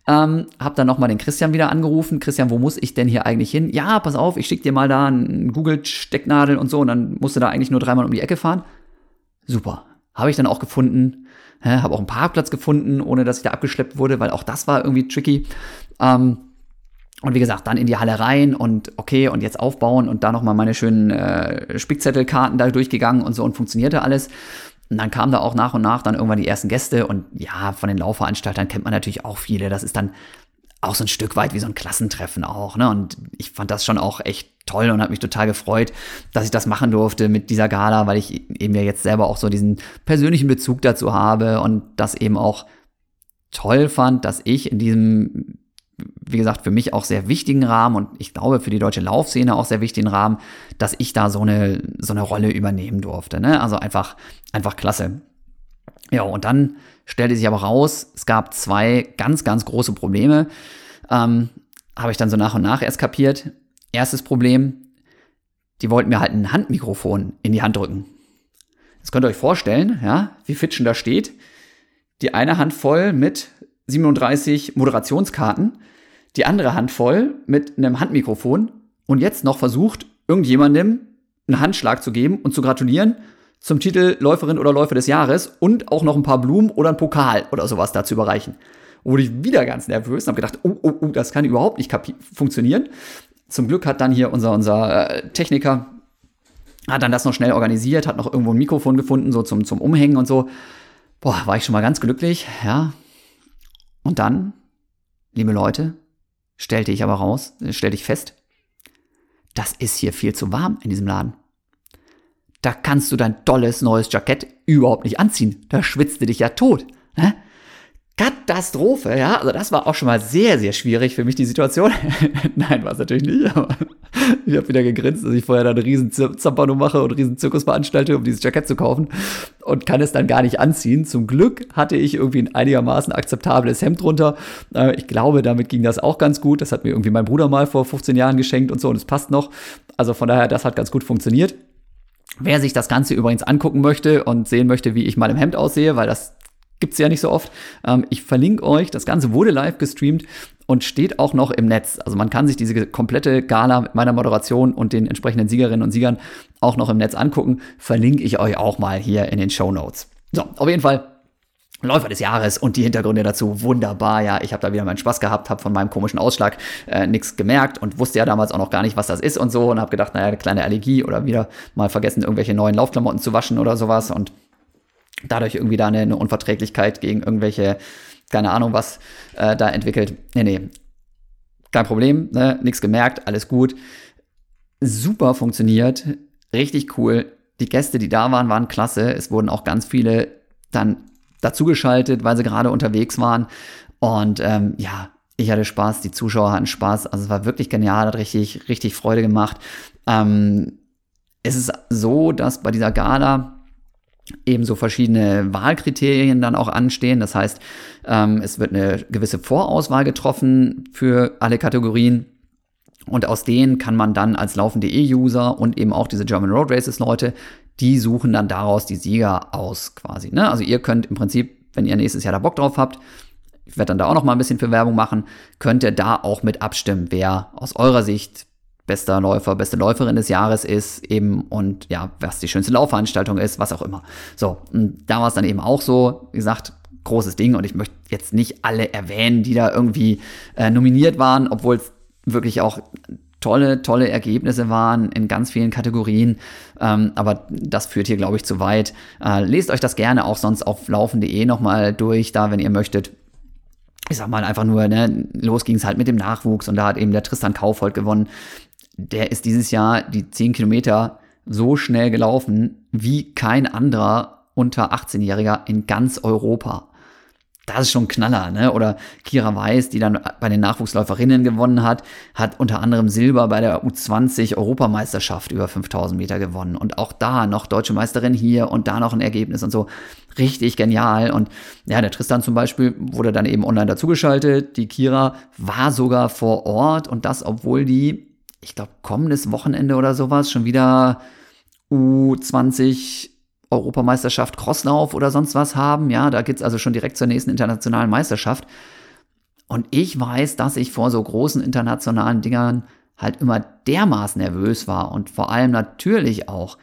Ähm, hab dann nochmal den Christian wieder angerufen. Christian, wo muss ich denn hier eigentlich hin? Ja, pass auf, ich schick dir mal da einen Google-Stecknadel und so und dann musst du da eigentlich nur dreimal um die Ecke fahren. Super. Habe ich dann auch gefunden. Habe auch einen Parkplatz gefunden, ohne dass ich da abgeschleppt wurde, weil auch das war irgendwie tricky. Ähm, und wie gesagt, dann in die Halle rein und okay, und jetzt aufbauen und da nochmal meine schönen äh, Spickzettelkarten da durchgegangen und so und funktionierte alles. Und dann kamen da auch nach und nach dann irgendwann die ersten Gäste und ja, von den Laufveranstaltern kennt man natürlich auch viele. Das ist dann auch so ein Stück weit wie so ein Klassentreffen auch. Ne? Und ich fand das schon auch echt toll und habe mich total gefreut, dass ich das machen durfte mit dieser Gala, weil ich eben ja jetzt selber auch so diesen persönlichen Bezug dazu habe und das eben auch toll fand, dass ich in diesem, wie gesagt, für mich auch sehr wichtigen Rahmen und ich glaube für die deutsche Laufszene auch sehr wichtigen Rahmen, dass ich da so eine, so eine Rolle übernehmen durfte. Ne? Also einfach, einfach klasse. Ja, und dann stellte sich aber raus, es gab zwei ganz, ganz große Probleme. Ähm, Habe ich dann so nach und nach erst kapiert. Erstes Problem, die wollten mir halt ein Handmikrofon in die Hand drücken. Das könnt ihr euch vorstellen, ja, wie Fitschen da steht. Die eine Hand voll mit 37 Moderationskarten, die andere Hand voll mit einem Handmikrofon und jetzt noch versucht, irgendjemandem einen Handschlag zu geben und zu gratulieren zum Titel Läuferin oder Läufer des Jahres und auch noch ein paar Blumen oder ein Pokal oder sowas dazu überreichen. Wurde ich wieder ganz nervös und habe gedacht, oh, oh, oh, das kann überhaupt nicht funktionieren. Zum Glück hat dann hier unser, unser äh, Techniker hat dann das noch schnell organisiert, hat noch irgendwo ein Mikrofon gefunden, so zum, zum Umhängen und so. Boah, war ich schon mal ganz glücklich, ja. Und dann, liebe Leute, stellte ich aber raus, stellte ich fest, das ist hier viel zu warm in diesem Laden. Da kannst du dein tolles neues Jackett überhaupt nicht anziehen. Da schwitzt du dich ja tot. Ne? Katastrophe, ja. Also das war auch schon mal sehr, sehr schwierig für mich, die Situation. *laughs* Nein, war es natürlich nicht, aber ich habe wieder gegrinst, dass ich vorher da eine riesen Zampano mache und eine riesen Zirkus veranstalte, um dieses Jackett zu kaufen und kann es dann gar nicht anziehen. Zum Glück hatte ich irgendwie ein einigermaßen akzeptables Hemd drunter. Äh, ich glaube, damit ging das auch ganz gut. Das hat mir irgendwie mein Bruder mal vor 15 Jahren geschenkt und so und es passt noch. Also von daher, das hat ganz gut funktioniert. Wer sich das Ganze übrigens angucken möchte und sehen möchte, wie ich mal im Hemd aussehe, weil das Gibt's ja nicht so oft. Ähm, ich verlinke euch, das Ganze wurde live gestreamt und steht auch noch im Netz. Also man kann sich diese komplette Gala mit meiner Moderation und den entsprechenden Siegerinnen und Siegern auch noch im Netz angucken. Verlinke ich euch auch mal hier in den Show Notes. So, auf jeden Fall Läufer des Jahres und die Hintergründe dazu wunderbar. Ja, ich habe da wieder meinen Spaß gehabt, habe von meinem komischen Ausschlag äh, nichts gemerkt und wusste ja damals auch noch gar nicht, was das ist und so und habe gedacht, naja, eine kleine Allergie oder wieder mal vergessen, irgendwelche neuen Laufklamotten zu waschen oder sowas und dadurch irgendwie da eine, eine Unverträglichkeit gegen irgendwelche, keine Ahnung was, äh, da entwickelt. Nee, nee. Kein Problem, ne? nichts gemerkt, alles gut. Super funktioniert, richtig cool. Die Gäste, die da waren, waren klasse. Es wurden auch ganz viele dann dazugeschaltet, weil sie gerade unterwegs waren. Und ähm, ja, ich hatte Spaß, die Zuschauer hatten Spaß. Also es war wirklich genial, hat richtig, richtig Freude gemacht. Ähm, es ist so, dass bei dieser Gala ebenso verschiedene Wahlkriterien dann auch anstehen. Das heißt, ähm, es wird eine gewisse Vorauswahl getroffen für alle Kategorien. Und aus denen kann man dann als laufende-E-User und eben auch diese German Road Races Leute, die suchen dann daraus die Sieger aus quasi. Ne? Also ihr könnt im Prinzip, wenn ihr nächstes Jahr da Bock drauf habt, ich werde dann da auch noch mal ein bisschen für Werbung machen, könnt ihr da auch mit abstimmen, wer aus eurer Sicht bester Läufer, beste Läuferin des Jahres ist, eben und ja, was die schönste Laufveranstaltung ist, was auch immer. So, und da war es dann eben auch so, wie gesagt, großes Ding und ich möchte jetzt nicht alle erwähnen, die da irgendwie äh, nominiert waren, obwohl es wirklich auch tolle, tolle Ergebnisse waren in ganz vielen Kategorien. Ähm, aber das führt hier, glaube ich, zu weit. Äh, lest euch das gerne auch sonst auf laufen.de nochmal durch, da, wenn ihr möchtet ich sag mal einfach nur, ne, los ging es halt mit dem Nachwuchs und da hat eben der Tristan Kaufhold gewonnen der ist dieses Jahr die 10 Kilometer so schnell gelaufen wie kein anderer unter 18-Jähriger in ganz Europa. Das ist schon ein Knaller, ne? Oder Kira Weiß, die dann bei den Nachwuchsläuferinnen gewonnen hat, hat unter anderem Silber bei der U20 Europameisterschaft über 5000 Meter gewonnen. Und auch da noch deutsche Meisterin hier und da noch ein Ergebnis und so. Richtig genial. Und ja, der Tristan zum Beispiel wurde dann eben online dazugeschaltet. Die Kira war sogar vor Ort und das, obwohl die ich glaube, kommendes Wochenende oder sowas schon wieder U20 Europameisterschaft Crosslauf oder sonst was haben. Ja, da geht's also schon direkt zur nächsten internationalen Meisterschaft. Und ich weiß, dass ich vor so großen internationalen Dingern halt immer dermaßen nervös war und vor allem natürlich auch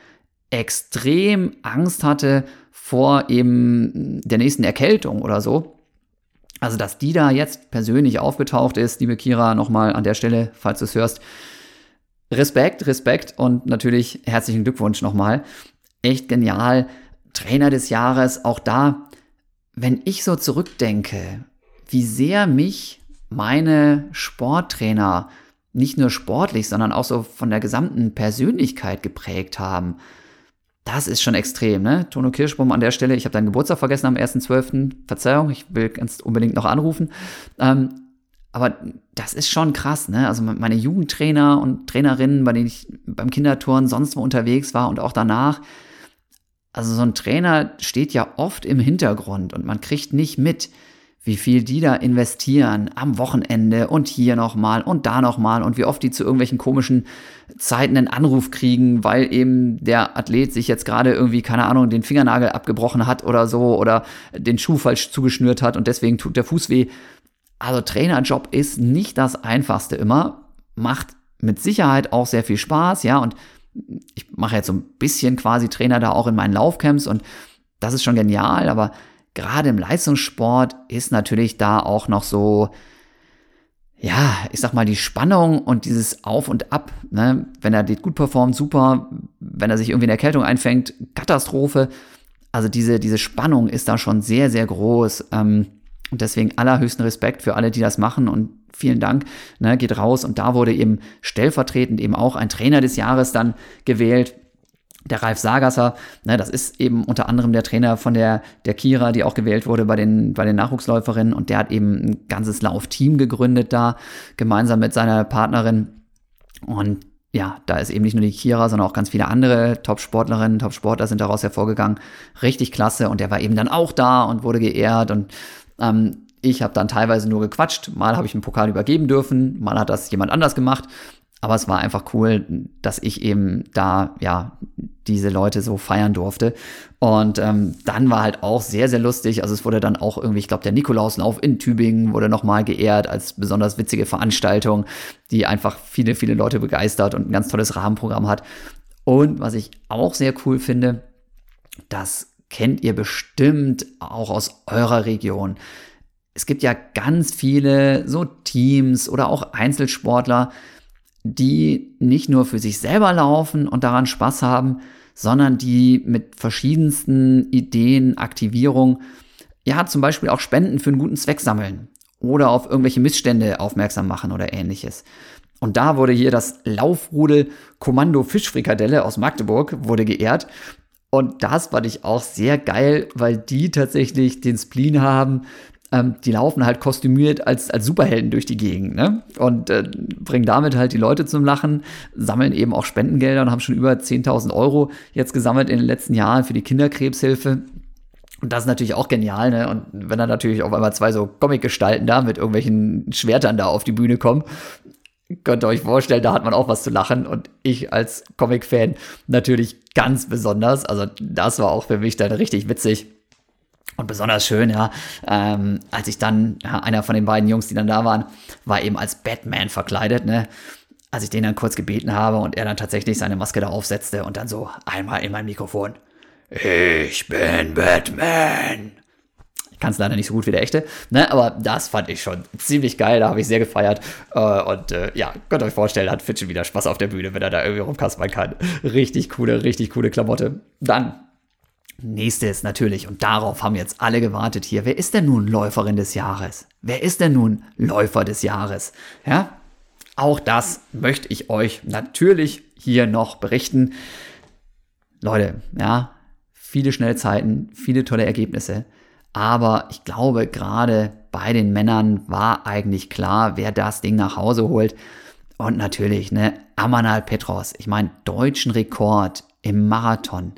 extrem Angst hatte vor eben der nächsten Erkältung oder so. Also, dass die da jetzt persönlich aufgetaucht ist, liebe Kira, nochmal an der Stelle, falls du es hörst, Respekt, Respekt und natürlich herzlichen Glückwunsch nochmal. Echt genial. Trainer des Jahres, auch da, wenn ich so zurückdenke, wie sehr mich meine Sporttrainer nicht nur sportlich, sondern auch so von der gesamten Persönlichkeit geprägt haben. Das ist schon extrem, ne? Tono Kirschbaum an der Stelle, ich habe deinen Geburtstag vergessen am 1.12. Verzeihung, ich will ganz unbedingt noch anrufen. Ähm, aber das ist schon krass, ne? Also meine Jugendtrainer und Trainerinnen, bei denen ich beim Kinderturnen sonst wo unterwegs war und auch danach. Also so ein Trainer steht ja oft im Hintergrund und man kriegt nicht mit, wie viel die da investieren am Wochenende und hier nochmal und da nochmal und wie oft die zu irgendwelchen komischen Zeiten einen Anruf kriegen, weil eben der Athlet sich jetzt gerade irgendwie, keine Ahnung, den Fingernagel abgebrochen hat oder so oder den Schuh falsch zugeschnürt hat und deswegen tut der Fuß weh. Also Trainerjob ist nicht das einfachste immer, macht mit Sicherheit auch sehr viel Spaß, ja, und ich mache jetzt so ein bisschen quasi Trainer da auch in meinen Laufcamps und das ist schon genial, aber gerade im Leistungssport ist natürlich da auch noch so, ja, ich sag mal, die Spannung und dieses Auf und Ab, ne? wenn er gut performt, super, wenn er sich irgendwie in Erkältung einfängt, Katastrophe. Also diese, diese Spannung ist da schon sehr, sehr groß. Ähm, Und deswegen allerhöchsten Respekt für alle, die das machen und vielen Dank, ne, geht raus. Und da wurde eben stellvertretend eben auch ein Trainer des Jahres dann gewählt. Der Ralf Sagasser, ne, das ist eben unter anderem der Trainer von der, der Kira, die auch gewählt wurde bei den, bei den Nachwuchsläuferinnen. Und der hat eben ein ganzes Laufteam gegründet da, gemeinsam mit seiner Partnerin. Und ja, da ist eben nicht nur die Kira, sondern auch ganz viele andere Top-Sportlerinnen, Top-Sportler sind daraus hervorgegangen. Richtig klasse. Und der war eben dann auch da und wurde geehrt. Und ähm, ich habe dann teilweise nur gequatscht. Mal habe ich einen Pokal übergeben dürfen, mal hat das jemand anders gemacht. Aber es war einfach cool, dass ich eben da, ja, diese Leute so feiern durfte. Und ähm, dann war halt auch sehr, sehr lustig. Also es wurde dann auch irgendwie, ich glaube, der Nikolauslauf in Tübingen wurde nochmal geehrt als besonders witzige Veranstaltung, die einfach viele, viele Leute begeistert und ein ganz tolles Rahmenprogramm hat. Und was ich auch sehr cool finde, das kennt ihr bestimmt auch aus eurer Region. Es gibt ja ganz viele so Teams oder auch Einzelsportler, die nicht nur für sich selber laufen und daran Spaß haben, sondern die mit verschiedensten Ideen, Aktivierung, ja, zum Beispiel auch Spenden für einen guten Zweck sammeln oder auf irgendwelche Missstände aufmerksam machen oder ähnliches. Und da wurde hier das Laufrudel Kommando Fischfrikadelle aus Magdeburg wurde geehrt. Und das fand ich auch sehr geil, weil die tatsächlich den Spleen haben, ähm, die laufen halt kostümiert als, als Superhelden durch die Gegend ne? und äh, bringen damit halt die Leute zum Lachen, sammeln eben auch Spendengelder und haben schon über 10.000 Euro jetzt gesammelt in den letzten Jahren für die Kinderkrebshilfe. Und das ist natürlich auch genial, ne? Und wenn dann natürlich auf einmal zwei so Comic-Gestalten da mit irgendwelchen Schwertern da auf die Bühne kommen, könnt ihr euch vorstellen, da hat man auch was zu lachen. Und ich als Comic-Fan natürlich ganz besonders. Also das war auch für mich dann richtig witzig. Und besonders schön, ja, ähm, als ich dann, ja, einer von den beiden Jungs, die dann da waren, war eben als Batman verkleidet, ne? Als ich den dann kurz gebeten habe und er dann tatsächlich seine Maske da aufsetzte und dann so einmal in mein Mikrofon. Ich bin Batman. Kann es leider nicht so gut wie der echte, ne? aber das fand ich schon ziemlich geil, da habe ich sehr gefeiert. Äh, und äh, ja, könnt euch vorstellen, hat Fitch wieder Spaß auf der Bühne, wenn er da irgendwie rumkaspern kann. Richtig coole, richtig coole Klamotte. Dann Nächstes natürlich, und darauf haben jetzt alle gewartet hier, wer ist denn nun Läuferin des Jahres? Wer ist denn nun Läufer des Jahres? Ja, auch das möchte ich euch natürlich hier noch berichten. Leute, ja, viele Schnellzeiten, viele tolle Ergebnisse. Aber ich glaube, gerade bei den Männern war eigentlich klar, wer das Ding nach Hause holt. Und natürlich, ne, Amanal Petros, ich meine, deutschen Rekord im Marathon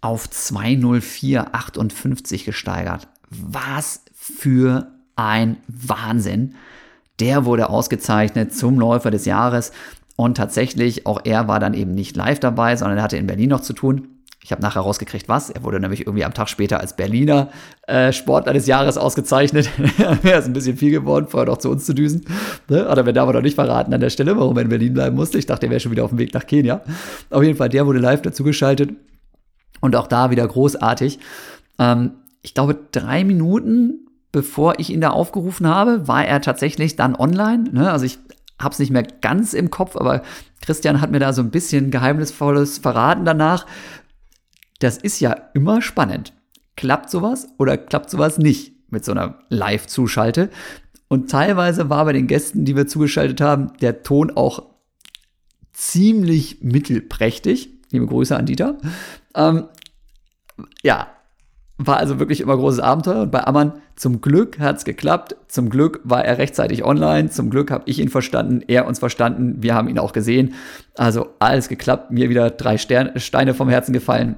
auf 20458 gesteigert. Was für ein Wahnsinn. Der wurde ausgezeichnet zum Läufer des Jahres und tatsächlich auch er war dann eben nicht live dabei, sondern er hatte in Berlin noch zu tun. Ich habe nachher rausgekriegt, was. Er wurde nämlich irgendwie am Tag später als Berliner äh, Sportler des Jahres ausgezeichnet. *laughs* er ist ein bisschen viel geworden, vorher noch zu uns zu düsen. Ne? Hat er mir da aber noch nicht verraten an der Stelle, warum er in Berlin bleiben musste. Ich dachte, er wäre schon wieder auf dem Weg nach Kenia. Auf jeden Fall, der wurde live dazugeschaltet. Und auch da wieder großartig. Ähm, ich glaube, drei Minuten bevor ich ihn da aufgerufen habe, war er tatsächlich dann online. Ne? Also ich habe es nicht mehr ganz im Kopf, aber Christian hat mir da so ein bisschen geheimnisvolles verraten danach. Das ist ja immer spannend. Klappt sowas oder klappt sowas nicht mit so einer Live-Zuschalte? Und teilweise war bei den Gästen, die wir zugeschaltet haben, der Ton auch ziemlich mittelprächtig. Liebe Grüße an Dieter. Ähm, ja, war also wirklich immer großes Abenteuer. Und bei Ammann, zum Glück hat es geklappt. Zum Glück war er rechtzeitig online. Zum Glück habe ich ihn verstanden, er uns verstanden. Wir haben ihn auch gesehen. Also alles geklappt. Mir wieder drei Sterne, Steine vom Herzen gefallen.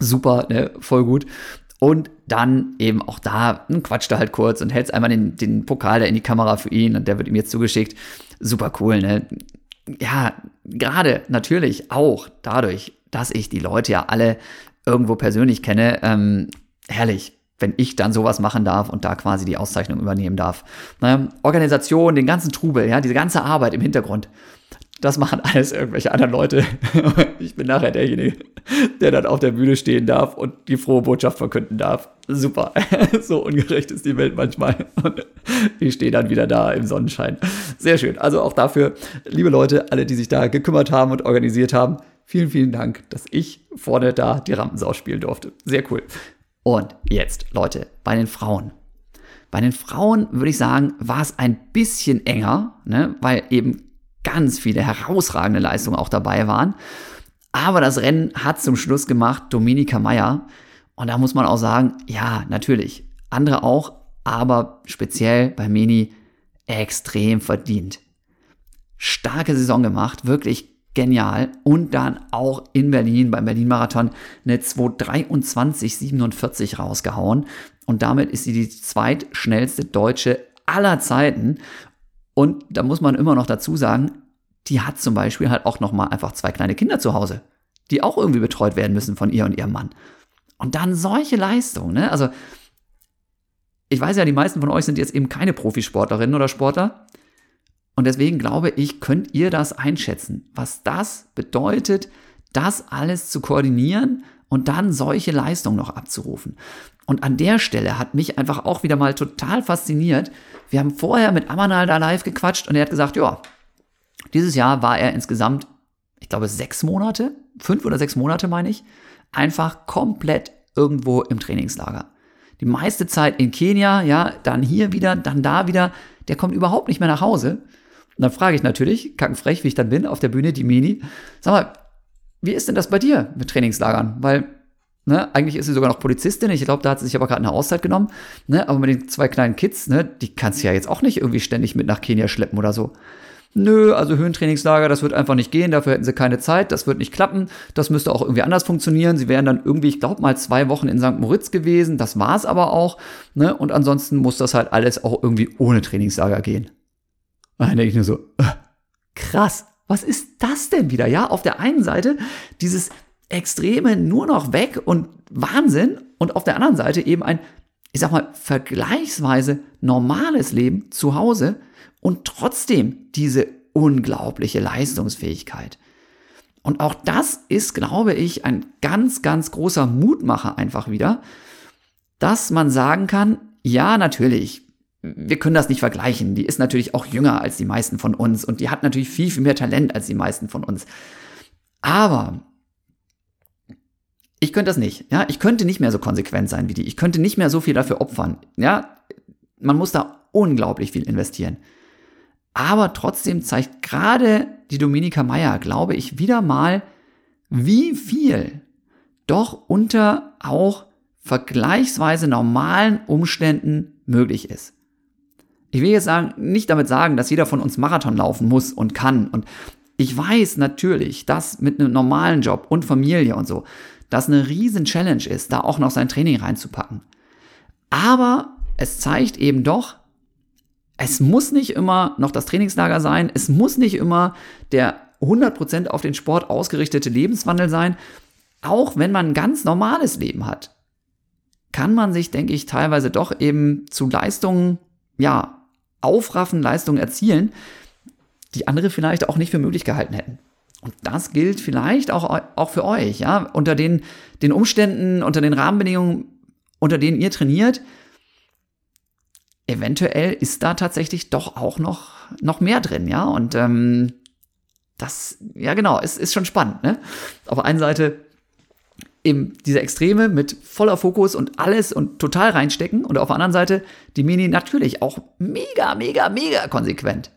Super, ne? voll gut. Und dann eben auch da quatscht er halt kurz und hält einmal den, den Pokal da in die Kamera für ihn und der wird ihm jetzt zugeschickt. Super cool, ne? Ja, gerade natürlich auch dadurch, dass ich die Leute ja alle irgendwo persönlich kenne, ähm, herrlich, wenn ich dann sowas machen darf und da quasi die Auszeichnung übernehmen darf. Ne? Organisation, den ganzen Trubel, ja, diese ganze Arbeit im Hintergrund, das machen alles irgendwelche anderen Leute. *laughs* ich bin nachher derjenige, der dann auf der Bühne stehen darf und die frohe Botschaft verkünden darf. Super. *laughs* so ungerecht ist die Welt manchmal. Und ich stehe dann wieder da im Sonnenschein. Sehr schön. Also auch dafür, liebe Leute, alle, die sich da gekümmert haben und organisiert haben, Vielen, vielen Dank, dass ich vorne da die Rampensau spielen durfte. Sehr cool. Und jetzt, Leute, bei den Frauen. Bei den Frauen würde ich sagen, war es ein bisschen enger, ne, weil eben ganz viele herausragende Leistungen auch dabei waren. Aber das Rennen hat zum Schluss gemacht Dominika Meyer. Und da muss man auch sagen, ja, natürlich, andere auch, aber speziell bei Mini extrem verdient. Starke Saison gemacht, wirklich genial. Und dann auch in Berlin beim Berlin-Marathon eine 223,47 rausgehauen. Und damit ist sie die zweitschnellste Deutsche aller Zeiten. Und da muss man immer noch dazu sagen, die hat zum Beispiel halt auch noch mal einfach zwei kleine Kinder zu Hause, die auch irgendwie betreut werden müssen von ihr und ihrem Mann. Und dann solche Leistungen, ne? Also ich weiß ja, die meisten von euch sind jetzt eben keine Profisportlerinnen oder Sportler. Und deswegen glaube ich, könnt ihr das einschätzen, was das bedeutet, das alles zu koordinieren und dann solche Leistungen noch abzurufen. Und an der Stelle hat mich einfach auch wieder mal total fasziniert. Wir haben vorher mit Amanal da live gequatscht und er hat gesagt, ja, dieses Jahr war er insgesamt, ich glaube, sechs Monate, fünf oder sechs Monate meine ich, einfach komplett irgendwo im Trainingslager die meiste Zeit in Kenia, ja, dann hier wieder, dann da wieder. Der kommt überhaupt nicht mehr nach Hause. Und dann frage ich natürlich, kackenfrech, wie ich dann bin, auf der Bühne, die Mini, sag mal, wie ist denn das bei dir mit Trainingslagern? Weil, ne, eigentlich ist sie sogar noch Polizistin. Ich glaube, da hat sie sich aber gerade eine Auszeit genommen. Ne, aber mit den zwei kleinen Kids, ne, die kannst du ja jetzt auch nicht irgendwie ständig mit nach Kenia schleppen oder so. Nö, also Höhentrainingslager, das wird einfach nicht gehen, dafür hätten sie keine Zeit, das wird nicht klappen, das müsste auch irgendwie anders funktionieren. Sie wären dann irgendwie, ich glaube mal zwei Wochen in St. Moritz gewesen, das war es aber auch. Ne? Und ansonsten muss das halt alles auch irgendwie ohne Trainingslager gehen. Dann denke ich nur so, äh, krass, was ist das denn wieder? Ja, auf der einen Seite dieses Extreme nur noch weg und Wahnsinn und auf der anderen Seite eben ein, ich sag mal, vergleichsweise normales Leben zu Hause und trotzdem diese unglaubliche Leistungsfähigkeit. Und auch das ist, glaube ich, ein ganz, ganz großer Mutmacher einfach wieder, dass man sagen kann, ja, natürlich, wir können das nicht vergleichen. Die ist natürlich auch jünger als die meisten von uns und die hat natürlich viel, viel mehr Talent als die meisten von uns. Aber ich könnte das nicht. Ja, ich könnte nicht mehr so konsequent sein wie die. Ich könnte nicht mehr so viel dafür opfern. Ja, man muss da unglaublich viel investieren. Aber trotzdem zeigt gerade die Dominika Meier, glaube ich, wieder mal, wie viel doch unter auch vergleichsweise normalen Umständen möglich ist. Ich will jetzt sagen, nicht damit sagen, dass jeder von uns Marathon laufen muss und kann. Und ich weiß natürlich, dass mit einem normalen Job und Familie und so, das eine riesen Challenge ist, da auch noch sein Training reinzupacken. Aber es zeigt eben doch, es muss nicht immer noch das Trainingslager sein, es muss nicht immer der 100% auf den Sport ausgerichtete Lebenswandel sein. Auch wenn man ein ganz normales Leben hat, kann man sich, denke ich, teilweise doch eben zu Leistungen, ja, aufraffen, Leistungen erzielen, die andere vielleicht auch nicht für möglich gehalten hätten. Und das gilt vielleicht auch, auch für euch, ja, unter den, den Umständen, unter den Rahmenbedingungen, unter denen ihr trainiert, eventuell ist da tatsächlich doch auch noch, noch mehr drin, ja. Und ähm, das, ja genau, ist, ist schon spannend, ne? Auf der einen Seite eben diese Extreme mit voller Fokus und alles und total reinstecken und auf der anderen Seite die Mini natürlich auch mega, mega, mega konsequent.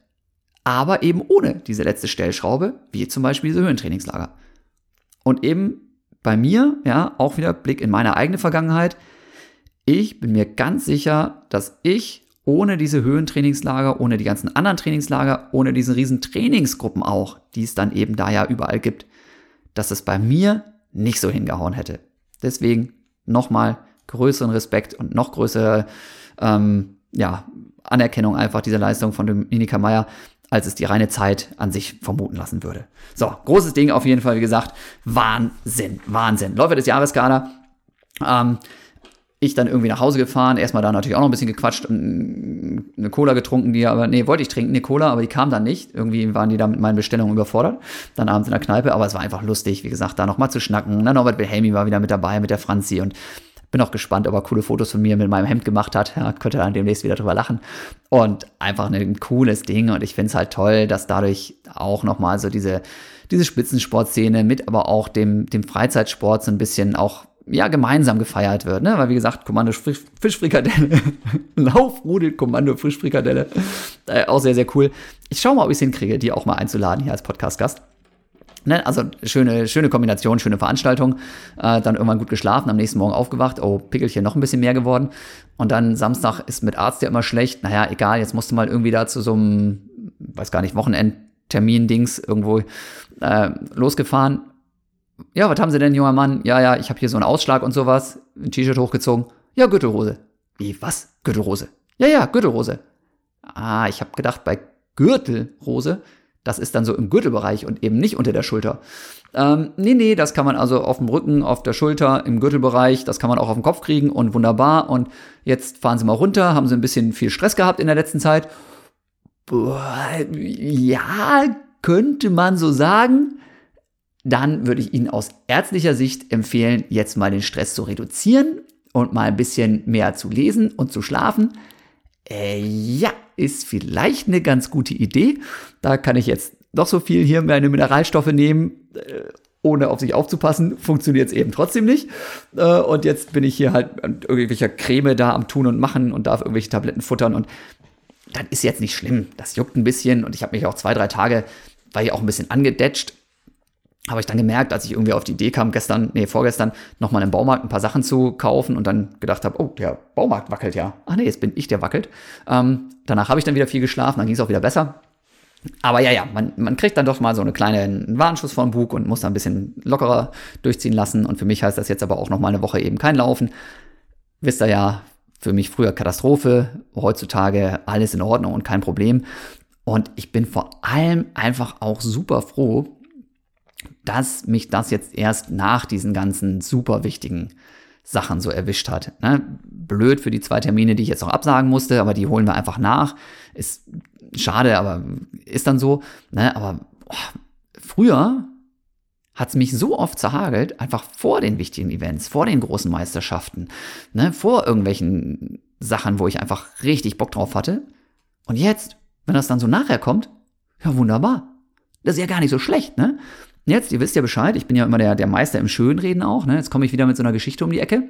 Aber eben ohne diese letzte Stellschraube, wie zum Beispiel diese Höhentrainingslager. Und eben bei mir, ja, auch wieder Blick in meine eigene Vergangenheit. Ich bin mir ganz sicher, dass ich ohne diese Höhentrainingslager, ohne die ganzen anderen Trainingslager, ohne diese riesen Trainingsgruppen auch, die es dann eben da ja überall gibt, dass es bei mir nicht so hingehauen hätte. Deswegen nochmal größeren Respekt und noch größere ähm, ja, Anerkennung einfach dieser Leistung von Dominika Meyer, als es die reine Zeit an sich vermuten lassen würde. So, großes Ding auf jeden Fall, wie gesagt. Wahnsinn, Wahnsinn. Läufer des Jahres, Ähm, ich dann irgendwie nach Hause gefahren, erstmal da natürlich auch noch ein bisschen gequatscht und eine Cola getrunken, die aber, nee, wollte ich trinken, eine Cola, aber die kam dann nicht. Irgendwie waren die da mit meinen Bestellungen überfordert. Dann abends in der Kneipe, aber es war einfach lustig, wie gesagt, da nochmal zu schnacken. Na, Norbert Wilhelmi war wieder mit dabei, mit der Franzi und bin auch gespannt, ob er coole Fotos von mir mit meinem Hemd gemacht hat. Ja, könnte dann demnächst wieder drüber lachen. Und einfach ein cooles Ding. Und ich finde es halt toll, dass dadurch auch nochmal so diese, diese Spitzensportszene mit aber auch dem, dem Freizeitsport so ein bisschen auch ja, gemeinsam gefeiert wird, ne? Weil wie gesagt, Kommando Fischfrikadelle, *laughs* Laufrudel, Kommando Fischfrikadelle, äh, auch sehr, sehr cool. Ich schaue mal, ob ich es hinkriege, die auch mal einzuladen hier als Podcast-Gast. Ne? Also schöne, schöne Kombination, schöne Veranstaltung. Äh, dann irgendwann gut geschlafen, am nächsten Morgen aufgewacht, oh, Pickelchen noch ein bisschen mehr geworden. Und dann Samstag ist mit Arzt ja immer schlecht. Naja, egal, jetzt musst du mal irgendwie da zu so einem, weiß gar nicht, Wochenendtermin-Dings irgendwo äh, losgefahren ja, was haben Sie denn, junger Mann? Ja, ja, ich habe hier so einen Ausschlag und sowas. Ein T-Shirt hochgezogen. Ja, Gürtelrose. Wie, was? Gürtelrose? Ja, ja, Gürtelrose. Ah, ich habe gedacht, bei Gürtelrose, das ist dann so im Gürtelbereich und eben nicht unter der Schulter. Ähm, nee, nee, das kann man also auf dem Rücken, auf der Schulter, im Gürtelbereich, das kann man auch auf den Kopf kriegen und wunderbar. Und jetzt fahren Sie mal runter, haben Sie ein bisschen viel Stress gehabt in der letzten Zeit. Boah, ja, könnte man so sagen dann würde ich Ihnen aus ärztlicher Sicht empfehlen, jetzt mal den Stress zu reduzieren und mal ein bisschen mehr zu lesen und zu schlafen. Äh, ja, ist vielleicht eine ganz gute Idee. Da kann ich jetzt noch so viel hier meine Mineralstoffe nehmen, äh, ohne auf sich aufzupassen, funktioniert es eben trotzdem nicht. Äh, und jetzt bin ich hier halt an irgendwelcher Creme da am Tun und Machen und darf irgendwelche Tabletten futtern und das ist jetzt nicht schlimm. Das juckt ein bisschen und ich habe mich auch zwei, drei Tage, war ich auch ein bisschen angedetscht habe ich dann gemerkt, als ich irgendwie auf die Idee kam, gestern, nee, vorgestern, nochmal im Baumarkt ein paar Sachen zu kaufen und dann gedacht habe, oh, der Baumarkt wackelt ja. Ach nee, jetzt bin ich, der wackelt. Ähm, danach habe ich dann wieder viel geschlafen, dann ging es auch wieder besser. Aber ja, ja, man, man kriegt dann doch mal so eine kleine Warnschuss vom Bug und muss da ein bisschen lockerer durchziehen lassen. Und für mich heißt das jetzt aber auch noch mal eine Woche eben kein Laufen. Wisst ihr ja, für mich früher Katastrophe, heutzutage alles in Ordnung und kein Problem. Und ich bin vor allem einfach auch super froh, dass mich das jetzt erst nach diesen ganzen super wichtigen Sachen so erwischt hat. Ne? Blöd für die zwei Termine, die ich jetzt noch absagen musste, aber die holen wir einfach nach. Ist schade, aber ist dann so. Ne? Aber oh, früher hat es mich so oft zerhagelt, einfach vor den wichtigen Events, vor den großen Meisterschaften, ne? vor irgendwelchen Sachen, wo ich einfach richtig Bock drauf hatte. Und jetzt, wenn das dann so nachher kommt, ja wunderbar. Das ist ja gar nicht so schlecht, ne? Jetzt, ihr wisst ja Bescheid, ich bin ja immer der, der Meister im Schönreden auch, ne? Jetzt komme ich wieder mit so einer Geschichte um die Ecke.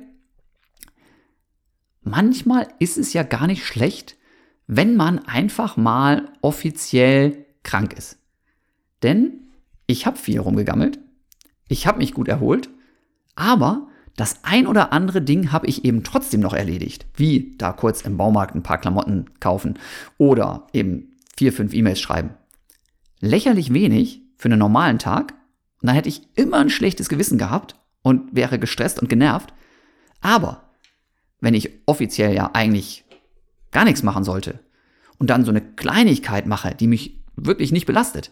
Manchmal ist es ja gar nicht schlecht, wenn man einfach mal offiziell krank ist. Denn ich habe viel rumgegammelt, ich habe mich gut erholt, aber das ein oder andere Ding habe ich eben trotzdem noch erledigt. Wie da kurz im Baumarkt ein paar Klamotten kaufen oder eben vier, fünf E-Mails schreiben. Lächerlich wenig für einen normalen Tag, und dann hätte ich immer ein schlechtes Gewissen gehabt und wäre gestresst und genervt. Aber wenn ich offiziell ja eigentlich gar nichts machen sollte und dann so eine Kleinigkeit mache, die mich wirklich nicht belastet,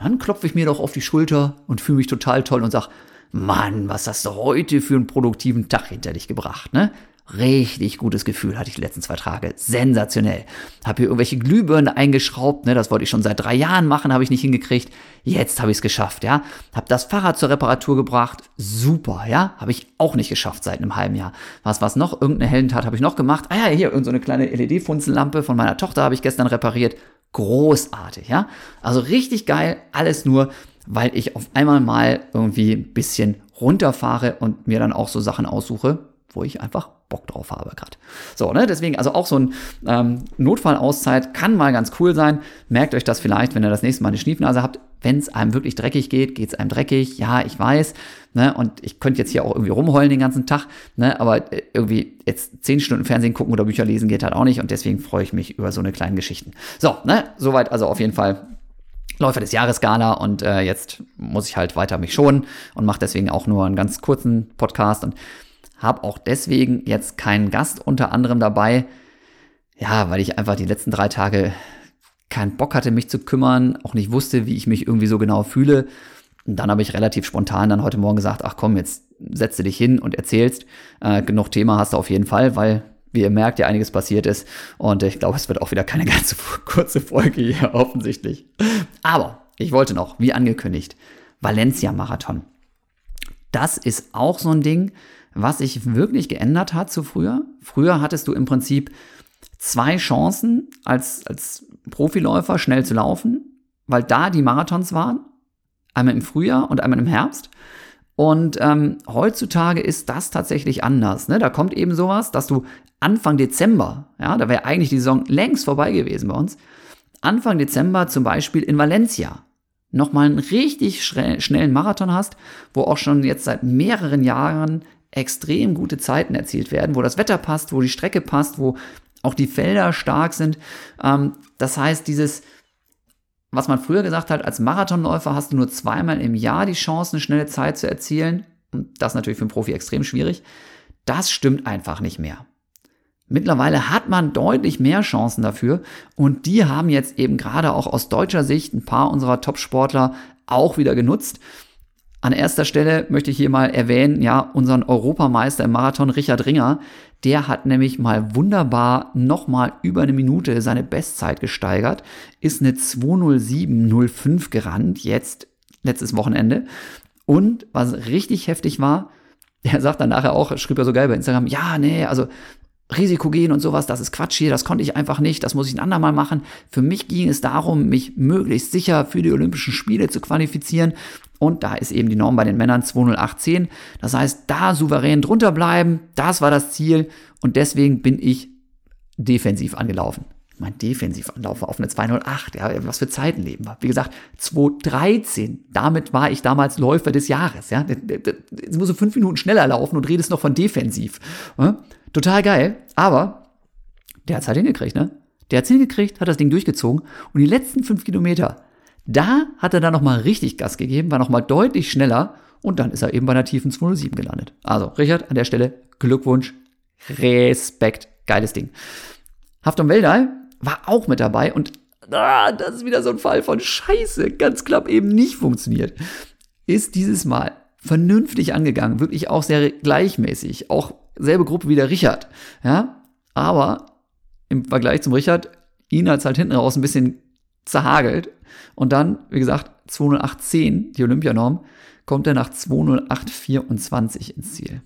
dann klopfe ich mir doch auf die Schulter und fühle mich total toll und sage, Mann, was hast du heute für einen produktiven Tag hinter dich gebracht, ne? Richtig gutes Gefühl hatte ich die letzten zwei Tage. Sensationell. Hab hier irgendwelche Glühbirnen eingeschraubt, ne, das wollte ich schon seit drei Jahren machen, habe ich nicht hingekriegt. Jetzt habe ich es geschafft, ja. Hab das Fahrrad zur Reparatur gebracht. Super, ja. Habe ich auch nicht geschafft seit einem halben Jahr. Was was noch? Irgendeine Heldentat habe ich noch gemacht. Ah ja, hier irgendeine so eine kleine LED-Funzellampe von meiner Tochter habe ich gestern repariert. Großartig, ja. Also richtig geil, alles nur, weil ich auf einmal mal irgendwie ein bisschen runterfahre und mir dann auch so Sachen aussuche, wo ich einfach Bock drauf habe gerade. So, ne, deswegen, also auch so ein ähm, Notfallauszeit kann mal ganz cool sein. Merkt euch das vielleicht, wenn ihr das nächste Mal eine Schniefnase habt. Wenn es einem wirklich dreckig geht, geht es einem dreckig. Ja, ich weiß. Ne, und ich könnte jetzt hier auch irgendwie rumheulen den ganzen Tag. Ne, aber äh, irgendwie jetzt zehn Stunden Fernsehen gucken oder Bücher lesen geht halt auch nicht. Und deswegen freue ich mich über so eine kleine Geschichten. So, ne, soweit also auf jeden Fall Läufer des Jahres Gala und äh, jetzt muss ich halt weiter mich schonen und mache deswegen auch nur einen ganz kurzen Podcast und habe auch deswegen jetzt keinen Gast unter anderem dabei. Ja, weil ich einfach die letzten drei Tage keinen Bock hatte, mich zu kümmern, auch nicht wusste, wie ich mich irgendwie so genau fühle. Und dann habe ich relativ spontan dann heute Morgen gesagt, ach komm, jetzt setze dich hin und erzählst. Äh, genug Thema hast du auf jeden Fall, weil, wie ihr merkt, ja einiges passiert ist. Und ich glaube, es wird auch wieder keine *laughs* ganz kurze Folge hier offensichtlich. Aber ich wollte noch, wie angekündigt, Valencia-Marathon. Das ist auch so ein Ding, was sich wirklich geändert hat zu früher. Früher hattest du im Prinzip zwei Chancen als, als Profiläufer schnell zu laufen, weil da die Marathons waren. Einmal im Frühjahr und einmal im Herbst. Und ähm, heutzutage ist das tatsächlich anders. Ne? Da kommt eben sowas, dass du Anfang Dezember, ja, da wäre eigentlich die Saison längst vorbei gewesen bei uns, Anfang Dezember zum Beispiel in Valencia nochmal einen richtig schnellen Marathon hast, wo auch schon jetzt seit mehreren Jahren extrem gute Zeiten erzielt werden, wo das Wetter passt, wo die Strecke passt, wo auch die Felder stark sind. Ähm, das heißt, dieses, was man früher gesagt hat, als Marathonläufer hast du nur zweimal im Jahr die Chance, eine schnelle Zeit zu erzielen. Und das ist natürlich für einen Profi extrem schwierig. Das stimmt einfach nicht mehr. Mittlerweile hat man deutlich mehr Chancen dafür und die haben jetzt eben gerade auch aus deutscher Sicht ein paar unserer Top-Sportler auch wieder genutzt. An erster Stelle möchte ich hier mal erwähnen, ja, unseren Europameister im Marathon Richard Ringer, der hat nämlich mal wunderbar nochmal über eine Minute seine Bestzeit gesteigert, ist eine 207.05 gerannt, jetzt letztes Wochenende. Und was richtig heftig war, *laughs* er sagt dann nachher auch, schrieb er so geil bei Instagram, ja, nee, also Risiko gehen und sowas, das ist Quatsch hier, das konnte ich einfach nicht, das muss ich ein andermal machen. Für mich ging es darum, mich möglichst sicher für die Olympischen Spiele zu qualifizieren. Und da ist eben die Norm bei den Männern 20810. Das heißt, da souverän drunter bleiben, das war das Ziel. Und deswegen bin ich defensiv angelaufen. Mein Defensivanlauf war auf eine 208, ja, was für Zeiten leben wir. Wie gesagt, 213, damit war ich damals Läufer des Jahres, ja. Jetzt muss du fünf Minuten schneller laufen und redest noch von defensiv. Ja? Total geil, aber der hat es halt hingekriegt, ne? Der hat es hingekriegt, hat das Ding durchgezogen und die letzten fünf Kilometer, da hat er dann nochmal richtig Gas gegeben, war nochmal deutlich schneller und dann ist er eben bei einer tiefen 207 gelandet. Also, Richard, an der Stelle Glückwunsch, Respekt, geiles Ding. Haftung Weldal war auch mit dabei und ah, das ist wieder so ein Fall von Scheiße, ganz knapp eben nicht funktioniert. Ist dieses Mal vernünftig angegangen, wirklich auch sehr gleichmäßig, auch selbe Gruppe wie der Richard, ja, aber im Vergleich zum Richard, ihn als halt hinten raus ein bisschen zerhagelt und dann, wie gesagt, 20810, die Olympianorm, kommt er nach 20824 ins Ziel.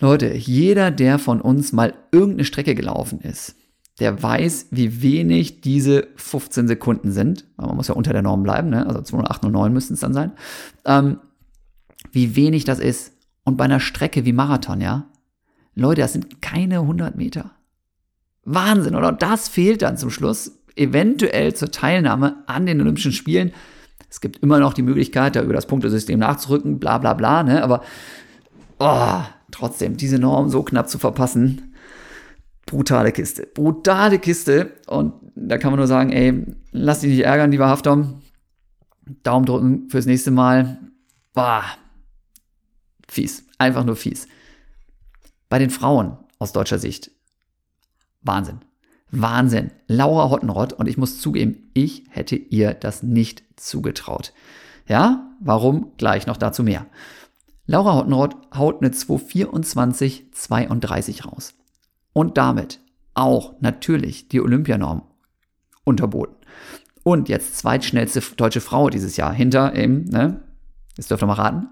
Leute, jeder, der von uns mal irgendeine Strecke gelaufen ist, der weiß, wie wenig diese 15 Sekunden sind. Man muss ja unter der Norm bleiben, ne? also 20809 müssten es dann sein. Ähm, wie wenig das ist. Und bei einer Strecke wie Marathon, ja, Leute, das sind keine 100 Meter. Wahnsinn, oder? Das fehlt dann zum Schluss eventuell zur Teilnahme an den Olympischen Spielen. Es gibt immer noch die Möglichkeit, da über das Punktesystem nachzurücken, bla bla bla, ne? Aber oh, trotzdem, diese Norm so knapp zu verpassen, brutale Kiste. Brutale Kiste. Und da kann man nur sagen, ey, lass dich nicht ärgern, lieber Haftom. Daumen drücken fürs nächste Mal. Boah, fies. Einfach nur fies. Bei den Frauen aus deutscher Sicht. Wahnsinn. Wahnsinn. Laura Hottenrott, und ich muss zugeben, ich hätte ihr das nicht zugetraut. Ja, warum? Gleich noch dazu mehr. Laura Hottenrott haut eine 224,32 raus. Und damit auch natürlich die Olympianorm unterboten. Und jetzt zweitschnellste deutsche Frau dieses Jahr hinter eben, ne? Jetzt dürft ihr mal raten.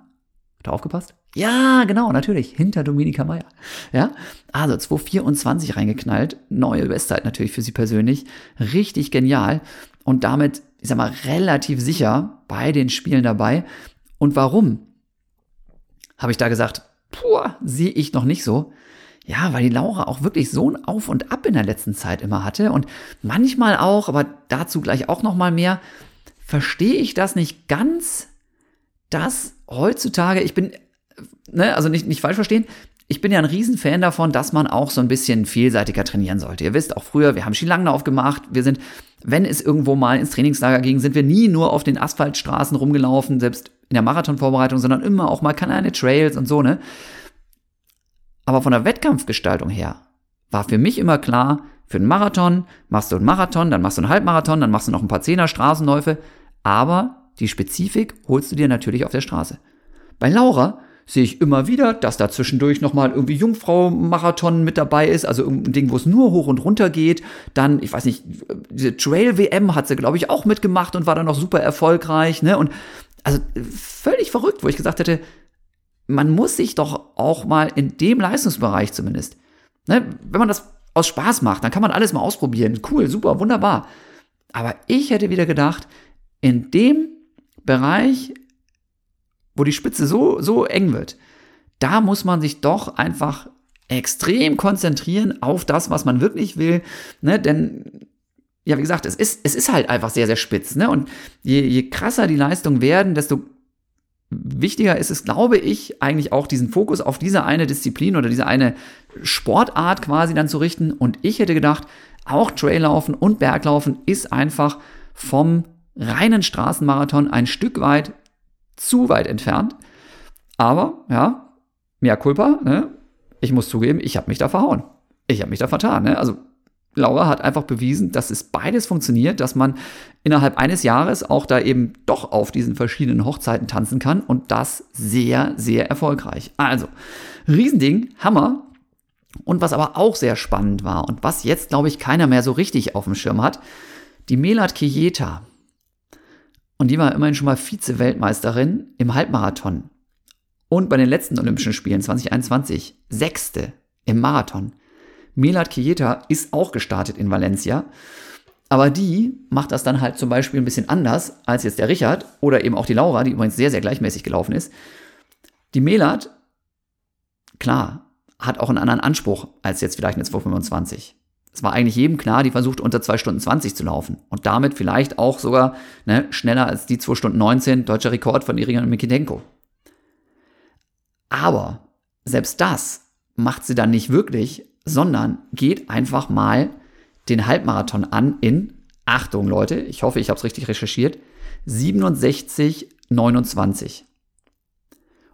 Hat er aufgepasst? Ja, genau, natürlich. Hinter Dominika Meyer. Ja, also 2,24 reingeknallt. Neue Bestzeit natürlich für sie persönlich. Richtig genial. Und damit, ich sag mal, relativ sicher bei den Spielen dabei. Und warum? Habe ich da gesagt, puh, sehe ich noch nicht so. Ja, weil die Laura auch wirklich so ein Auf und Ab in der letzten Zeit immer hatte. Und manchmal auch, aber dazu gleich auch noch mal mehr, verstehe ich das nicht ganz, dass heutzutage, ich bin ne, also nicht, nicht falsch verstehen, ich bin ja ein Riesenfan davon, dass man auch so ein bisschen vielseitiger trainieren sollte. Ihr wisst auch früher, wir haben Skilanglauf gemacht, wir sind, wenn es irgendwo mal ins Trainingslager ging, sind wir nie nur auf den Asphaltstraßen rumgelaufen, selbst in der Marathonvorbereitung, sondern immer auch mal keine Trails und so, ne? Aber von der Wettkampfgestaltung her war für mich immer klar, für einen Marathon machst du einen Marathon, dann machst du einen Halbmarathon, dann machst du noch ein paar Zehner Straßenläufe, aber die Spezifik holst du dir natürlich auf der Straße. Bei Laura sehe ich immer wieder, dass da zwischendurch nochmal irgendwie Jungfrau-Marathon mit dabei ist, also ein Ding, wo es nur hoch und runter geht. Dann, ich weiß nicht, diese Trail-WM hat sie, glaube ich, auch mitgemacht und war dann noch super erfolgreich, ne? Und also völlig verrückt, wo ich gesagt hätte, man muss sich doch auch mal in dem Leistungsbereich zumindest, ne? Wenn man das aus Spaß macht, dann kann man alles mal ausprobieren. Cool, super, wunderbar. Aber ich hätte wieder gedacht, in dem Bereich wo die Spitze so, so eng wird, da muss man sich doch einfach extrem konzentrieren auf das, was man wirklich will, ne? denn ja, wie gesagt, es ist, es ist halt einfach sehr, sehr spitz. Ne? Und je, je krasser die Leistungen werden, desto wichtiger ist es, glaube ich, eigentlich auch diesen Fokus auf diese eine Disziplin oder diese eine Sportart quasi dann zu richten. Und ich hätte gedacht, auch Traillaufen und Berglaufen ist einfach vom reinen Straßenmarathon ein Stück weit zu weit entfernt. Aber, ja, mehr Culpa, ne? ich muss zugeben, ich habe mich da verhauen. Ich habe mich da vertan. Ne? Also Laura hat einfach bewiesen, dass es beides funktioniert, dass man innerhalb eines Jahres auch da eben doch auf diesen verschiedenen Hochzeiten tanzen kann und das sehr, sehr erfolgreich. Also, Riesending, Hammer. Und was aber auch sehr spannend war und was jetzt, glaube ich, keiner mehr so richtig auf dem Schirm hat, die Melat Kieta. Und die war immerhin schon mal Vize-Weltmeisterin im Halbmarathon. Und bei den letzten Olympischen Spielen 2021 Sechste im Marathon. Melat Kieta ist auch gestartet in Valencia. Aber die macht das dann halt zum Beispiel ein bisschen anders als jetzt der Richard oder eben auch die Laura, die übrigens sehr, sehr gleichmäßig gelaufen ist. Die Melat, klar, hat auch einen anderen Anspruch als jetzt vielleicht eine 225. Es war eigentlich jedem klar, die versucht unter 2 Stunden 20 zu laufen und damit vielleicht auch sogar ne, schneller als die 2 Stunden 19, deutscher Rekord von Irina Mikidenko. Aber selbst das macht sie dann nicht wirklich, sondern geht einfach mal den Halbmarathon an in, Achtung Leute, ich hoffe, ich habe es richtig recherchiert, 67,29.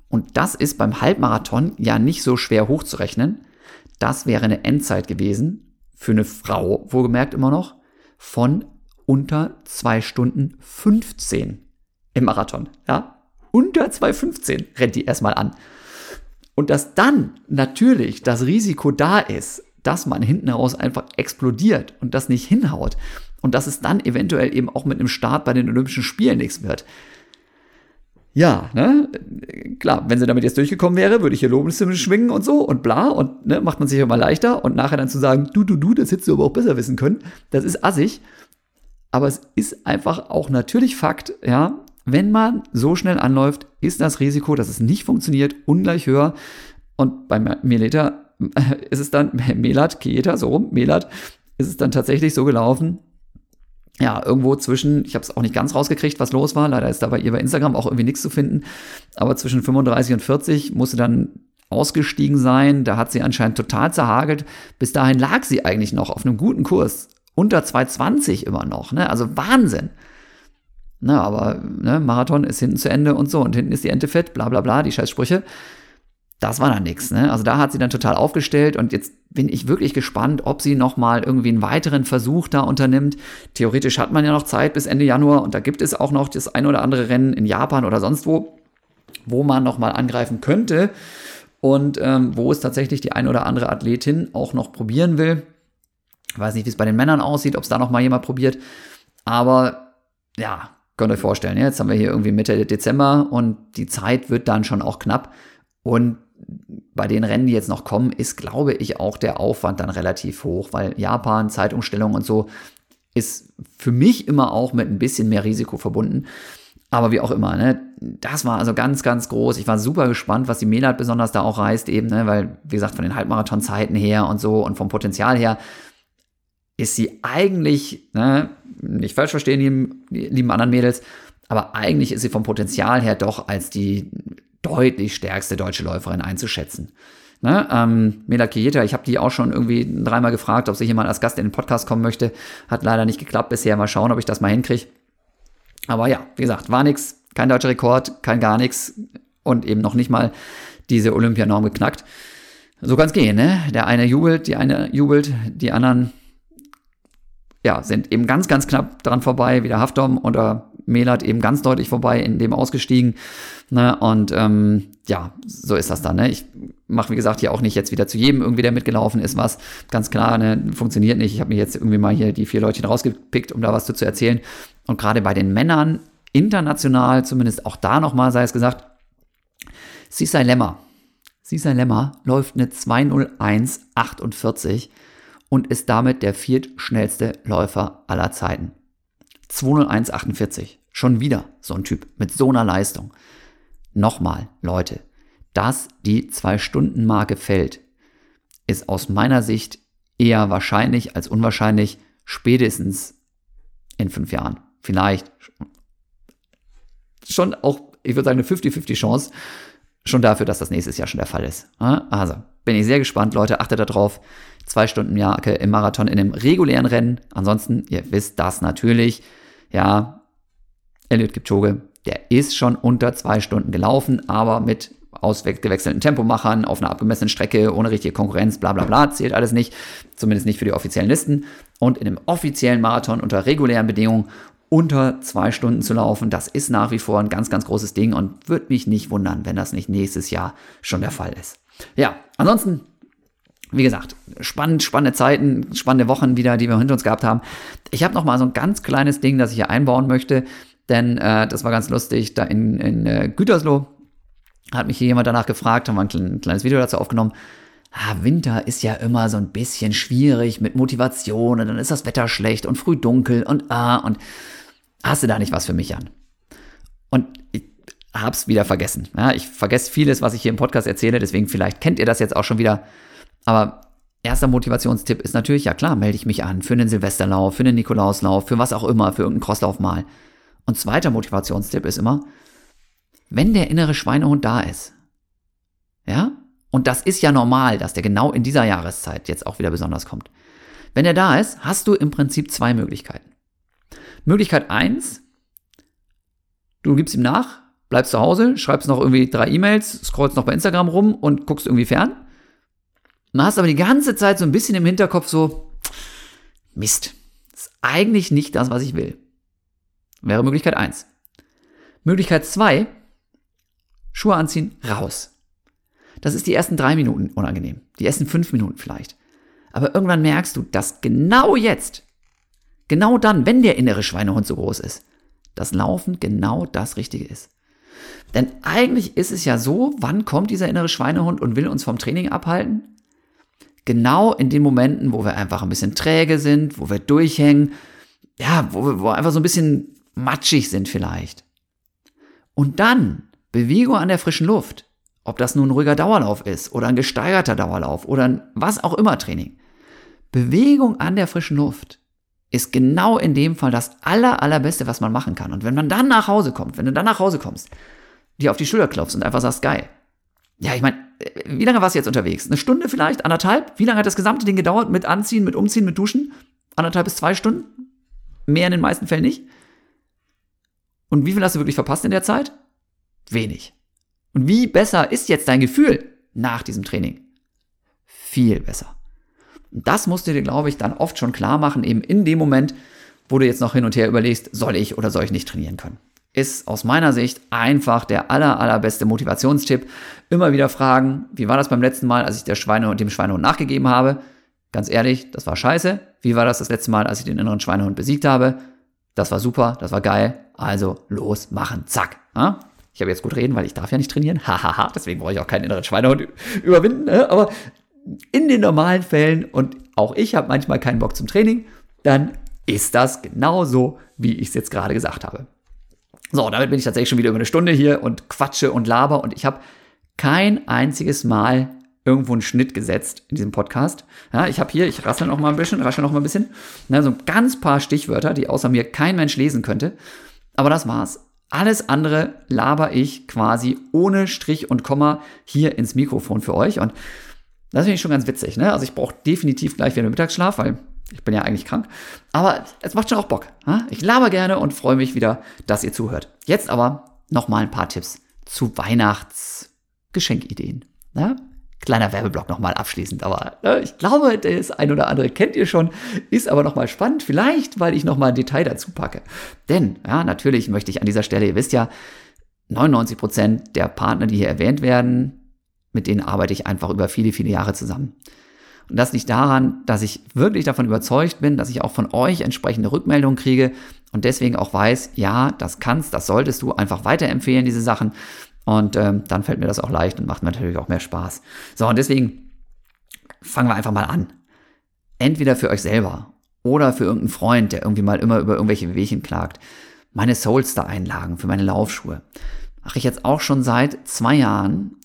Und das ist beim Halbmarathon ja nicht so schwer hochzurechnen. Das wäre eine Endzeit gewesen für eine Frau, wohlgemerkt immer noch, von unter 2 Stunden 15 im Marathon. Ja, unter 2,15 rennt die erstmal an. Und dass dann natürlich das Risiko da ist, dass man hinten heraus einfach explodiert und das nicht hinhaut und dass es dann eventuell eben auch mit einem Start bei den Olympischen Spielen nichts wird. Ja, ne, klar, wenn sie damit jetzt durchgekommen wäre, würde ich hier Lobeshymnen schwingen und so und bla und ne, macht man sich immer leichter und nachher dann zu sagen, du, du, du, das hättest du aber auch besser wissen können, das ist assig. Aber es ist einfach auch natürlich Fakt, ja, wenn man so schnell anläuft, ist das Risiko, dass es nicht funktioniert, ungleich höher. Und bei Meleta *laughs* ist es dann, *laughs* Melat, Kieta, so rum, Melat, ist es dann tatsächlich so gelaufen, ja, irgendwo zwischen, ich habe es auch nicht ganz rausgekriegt, was los war. Leider ist da bei ihr bei Instagram auch irgendwie nichts zu finden. Aber zwischen 35 und 40 musste dann ausgestiegen sein. Da hat sie anscheinend total zerhagelt. Bis dahin lag sie eigentlich noch auf einem guten Kurs. Unter 220 immer noch. Ne? Also Wahnsinn. Ne, aber ne, Marathon ist hinten zu Ende und so und hinten ist die Ente fett, bla bla bla, die Scheißsprüche. Das war dann nichts. Ne? Also da hat sie dann total aufgestellt und jetzt bin ich wirklich gespannt, ob sie nochmal irgendwie einen weiteren Versuch da unternimmt. Theoretisch hat man ja noch Zeit bis Ende Januar und da gibt es auch noch das ein oder andere Rennen in Japan oder sonst wo, wo man nochmal angreifen könnte und ähm, wo es tatsächlich die ein oder andere Athletin auch noch probieren will. Ich weiß nicht, wie es bei den Männern aussieht, ob es da nochmal jemand probiert. Aber ja, Könnt ihr euch vorstellen, jetzt haben wir hier irgendwie Mitte Dezember und die Zeit wird dann schon auch knapp. Und bei den Rennen, die jetzt noch kommen, ist, glaube ich, auch der Aufwand dann relativ hoch, weil Japan, Zeitumstellung und so ist für mich immer auch mit ein bisschen mehr Risiko verbunden. Aber wie auch immer, ne, das war also ganz, ganz groß. Ich war super gespannt, was die Melat besonders da auch reißt, eben, ne, weil, wie gesagt, von den Halbmarathon-Zeiten her und so und vom Potenzial her ist sie eigentlich, ne, nicht falsch verstehen, lieben, lieben anderen Mädels, aber eigentlich ist sie vom Potenzial her doch als die deutlich stärkste deutsche Läuferin einzuschätzen. Ne, ähm, Mela Kieta, ich habe die auch schon irgendwie dreimal gefragt, ob sie jemand als Gast in den Podcast kommen möchte. Hat leider nicht geklappt bisher. Mal schauen, ob ich das mal hinkriege. Aber ja, wie gesagt, war nix, kein deutscher Rekord, kein gar nichts und eben noch nicht mal diese Olympianorm geknackt. So kann es gehen, ne? Der eine jubelt, die eine jubelt, die anderen ja, sind eben ganz, ganz knapp dran vorbei, wie der Haftom oder Melat eben ganz deutlich vorbei, in dem ausgestiegen. Ne? Und ähm, ja, so ist das dann. Ne? Ich mache, wie gesagt, hier auch nicht jetzt wieder zu jedem irgendwie, der mitgelaufen ist, was. Ganz klar, ne? funktioniert nicht. Ich habe mir jetzt irgendwie mal hier die vier Leute rausgepickt, um da was zu, zu erzählen. Und gerade bei den Männern, international, zumindest auch da nochmal sei es gesagt, Sisai Lemmer. Sisai Lemmer läuft eine 201,48 und ist damit der viertschnellste Läufer aller Zeiten. 201,48. Schon wieder so ein Typ mit so einer Leistung. nochmal, Leute, dass die Zwei-Stunden-Marke fällt, ist aus meiner Sicht eher wahrscheinlich als unwahrscheinlich, spätestens in fünf Jahren. Vielleicht schon auch, ich würde sagen, eine 50-50 Chance schon dafür, dass das nächstes Jahr schon der Fall ist. Also, bin ich sehr gespannt, Leute, achtet darauf. Zwei Stunden Jacke im Marathon in einem regulären Rennen. Ansonsten, ihr wisst das natürlich. Ja, Elliot Kipchoge, der ist schon unter zwei Stunden gelaufen, aber mit ausgewechselten Tempomachern auf einer abgemessenen Strecke, ohne richtige Konkurrenz, bla bla bla, zählt alles nicht. Zumindest nicht für die offiziellen Listen. Und in einem offiziellen Marathon unter regulären Bedingungen unter zwei Stunden zu laufen, das ist nach wie vor ein ganz, ganz großes Ding und würde mich nicht wundern, wenn das nicht nächstes Jahr schon der Fall ist. Ja, ansonsten, wie gesagt, spannend, spannende Zeiten, spannende Wochen wieder, die wir hinter uns gehabt haben. Ich habe noch mal so ein ganz kleines Ding, das ich hier einbauen möchte, denn äh, das war ganz lustig, da in, in äh, Gütersloh hat mich hier jemand danach gefragt, haben wir ein, ein kleines Video dazu aufgenommen. Ah, Winter ist ja immer so ein bisschen schwierig mit Motivation und dann ist das Wetter schlecht und früh dunkel und ah und hast du da nicht was für mich an? Und ich hab's wieder vergessen. Ja, ich vergesse vieles, was ich hier im Podcast erzähle, deswegen vielleicht kennt ihr das jetzt auch schon wieder. Aber erster Motivationstipp ist natürlich, ja klar, melde ich mich an für einen Silvesterlauf, für einen Nikolauslauf, für was auch immer, für irgendeinen Crosslauf mal. Und zweiter Motivationstipp ist immer, wenn der innere Schweinehund da ist, ja, und das ist ja normal, dass der genau in dieser Jahreszeit jetzt auch wieder besonders kommt. Wenn er da ist, hast du im Prinzip zwei Möglichkeiten. Möglichkeit eins: du gibst ihm nach, bleibst zu Hause, schreibst noch irgendwie drei E-Mails, scrollst noch bei Instagram rum und guckst irgendwie fern. Du hast aber die ganze Zeit so ein bisschen im Hinterkopf so, Mist, ist eigentlich nicht das, was ich will. Wäre Möglichkeit eins. Möglichkeit zwei: Schuhe anziehen, raus. Das ist die ersten drei Minuten unangenehm, die ersten fünf Minuten vielleicht. Aber irgendwann merkst du, dass genau jetzt, genau dann, wenn der innere Schweinehund so groß ist, das Laufen genau das Richtige ist. Denn eigentlich ist es ja so, wann kommt dieser innere Schweinehund und will uns vom Training abhalten? Genau in den Momenten, wo wir einfach ein bisschen träge sind, wo wir durchhängen, ja, wo wir, wo wir einfach so ein bisschen matschig sind vielleicht. Und dann Bewegung an der frischen Luft, ob das nun ein ruhiger Dauerlauf ist oder ein gesteigerter Dauerlauf oder ein was auch immer Training. Bewegung an der frischen Luft ist genau in dem Fall das aller, allerbeste, was man machen kann. Und wenn man dann nach Hause kommt, wenn du dann nach Hause kommst, dir auf die Schulter klopfst und einfach sagst, geil. Ja, ich meine, wie lange warst du jetzt unterwegs? Eine Stunde vielleicht? Anderthalb? Wie lange hat das gesamte Ding gedauert? Mit Anziehen, mit Umziehen, mit Duschen? Anderthalb bis zwei Stunden? Mehr in den meisten Fällen nicht. Und wie viel hast du wirklich verpasst in der Zeit? Wenig. Und wie besser ist jetzt dein Gefühl nach diesem Training? Viel besser. Und das musst du dir, glaube ich, dann oft schon klar machen, eben in dem Moment, wo du jetzt noch hin und her überlegst, soll ich oder soll ich nicht trainieren können. Ist aus meiner Sicht einfach der aller, allerbeste Motivationstipp. Immer wieder fragen, wie war das beim letzten Mal, als ich der Schweine und dem Schweinehund nachgegeben habe? Ganz ehrlich, das war scheiße. Wie war das das letzte Mal, als ich den inneren Schweinehund besiegt habe? Das war super, das war geil. Also los, machen, zack. Ja? Ich habe jetzt gut reden, weil ich darf ja nicht trainieren. *laughs* Hahaha, deswegen brauche ich auch keinen inneren Schweinehund überwinden. Ne? Aber in den normalen Fällen, und auch ich habe manchmal keinen Bock zum Training, dann ist das genauso, wie ich es jetzt gerade gesagt habe. So, damit bin ich tatsächlich schon wieder über eine Stunde hier und quatsche und laber und ich habe kein einziges Mal irgendwo einen Schnitt gesetzt in diesem Podcast. Ja, ich habe hier, ich rassel noch mal ein bisschen, raschel noch mal ein bisschen, ne, so ein ganz paar Stichwörter, die außer mir kein Mensch lesen könnte. Aber das war's. Alles andere laber ich quasi ohne Strich und Komma hier ins Mikrofon für euch. Und das finde ich schon ganz witzig. Ne? Also ich brauche definitiv gleich wieder Mittagsschlaf, weil ich bin ja eigentlich krank. Aber es macht schon auch Bock. Ne? Ich laber gerne und freue mich wieder, dass ihr zuhört. Jetzt aber noch mal ein paar Tipps zu Weihnachtsgeschenkideen. Ne? Kleiner Werbeblock nochmal abschließend, aber ne, ich glaube, das ein oder andere kennt ihr schon, ist aber nochmal spannend, vielleicht, weil ich nochmal ein Detail dazu packe. Denn, ja, natürlich möchte ich an dieser Stelle, ihr wisst ja, 99 Prozent der Partner, die hier erwähnt werden, mit denen arbeite ich einfach über viele, viele Jahre zusammen. Und das liegt daran, dass ich wirklich davon überzeugt bin, dass ich auch von euch entsprechende Rückmeldungen kriege und deswegen auch weiß, ja, das kannst, das solltest du einfach weiterempfehlen, diese Sachen. Und ähm, dann fällt mir das auch leicht und macht mir natürlich auch mehr Spaß. So, und deswegen fangen wir einfach mal an. Entweder für euch selber oder für irgendeinen Freund, der irgendwie mal immer über irgendwelche Wehwehchen klagt. Meine Soulstar-Einlagen für meine Laufschuhe. Mache ich jetzt auch schon seit zwei Jahren.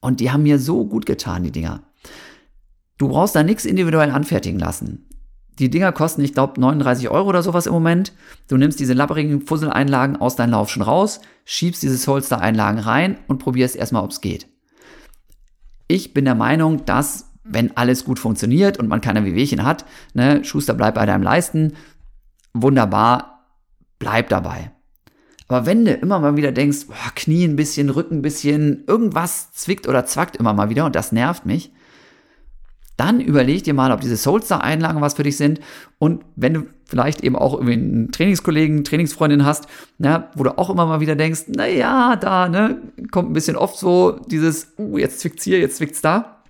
Und die haben mir so gut getan, die Dinger. Du brauchst da nichts individuell anfertigen lassen. Die Dinger kosten, ich glaube, 39 Euro oder sowas im Moment. Du nimmst diese lapperigen Fusseleinlagen aus deinem Lauf schon raus, schiebst diese Solster-Einlagen rein und probierst erstmal, ob es geht. Ich bin der Meinung, dass, wenn alles gut funktioniert und man keine Wehwehchen hat, ne, Schuster bleibt bei deinem Leisten, wunderbar, bleib dabei. Aber wenn du immer mal wieder denkst, boah, Knie ein bisschen, Rücken ein bisschen, irgendwas zwickt oder zwackt immer mal wieder und das nervt mich, dann überleg dir mal, ob diese Soulstar-Einlagen was für dich sind. Und wenn du vielleicht eben auch irgendwie einen Trainingskollegen, Trainingsfreundin hast, na, wo du auch immer mal wieder denkst, na ja, da, ne, kommt ein bisschen oft so dieses, uh, jetzt zwickt's hier, jetzt zwickt's da.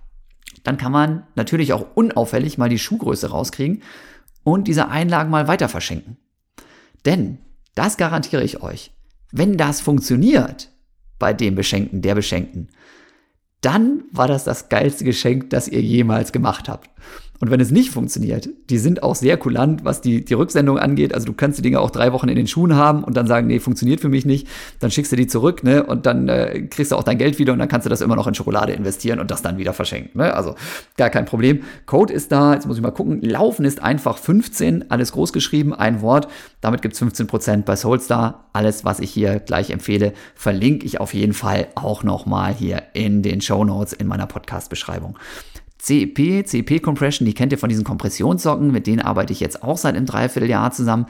Dann kann man natürlich auch unauffällig mal die Schuhgröße rauskriegen und diese Einlagen mal weiter verschenken. Denn, das garantiere ich euch, wenn das funktioniert bei dem Beschenkten, der Beschenkten, dann war das das geilste Geschenk, das ihr jemals gemacht habt. Und wenn es nicht funktioniert, die sind auch sehr kulant, was die, die Rücksendung angeht. Also du kannst die Dinge auch drei Wochen in den Schuhen haben und dann sagen, nee, funktioniert für mich nicht. Dann schickst du die zurück, ne? Und dann äh, kriegst du auch dein Geld wieder und dann kannst du das immer noch in Schokolade investieren und das dann wieder verschenken. Ne? Also gar kein Problem. Code ist da, jetzt muss ich mal gucken. Laufen ist einfach 15, alles groß geschrieben, ein Wort. Damit gibt's 15% bei Soulstar. Alles, was ich hier gleich empfehle, verlinke ich auf jeden Fall auch nochmal hier in den Show Notes in meiner Podcast-Beschreibung. CEP, CEP Compression, die kennt ihr von diesen Kompressionssocken, mit denen arbeite ich jetzt auch seit einem Dreivierteljahr zusammen.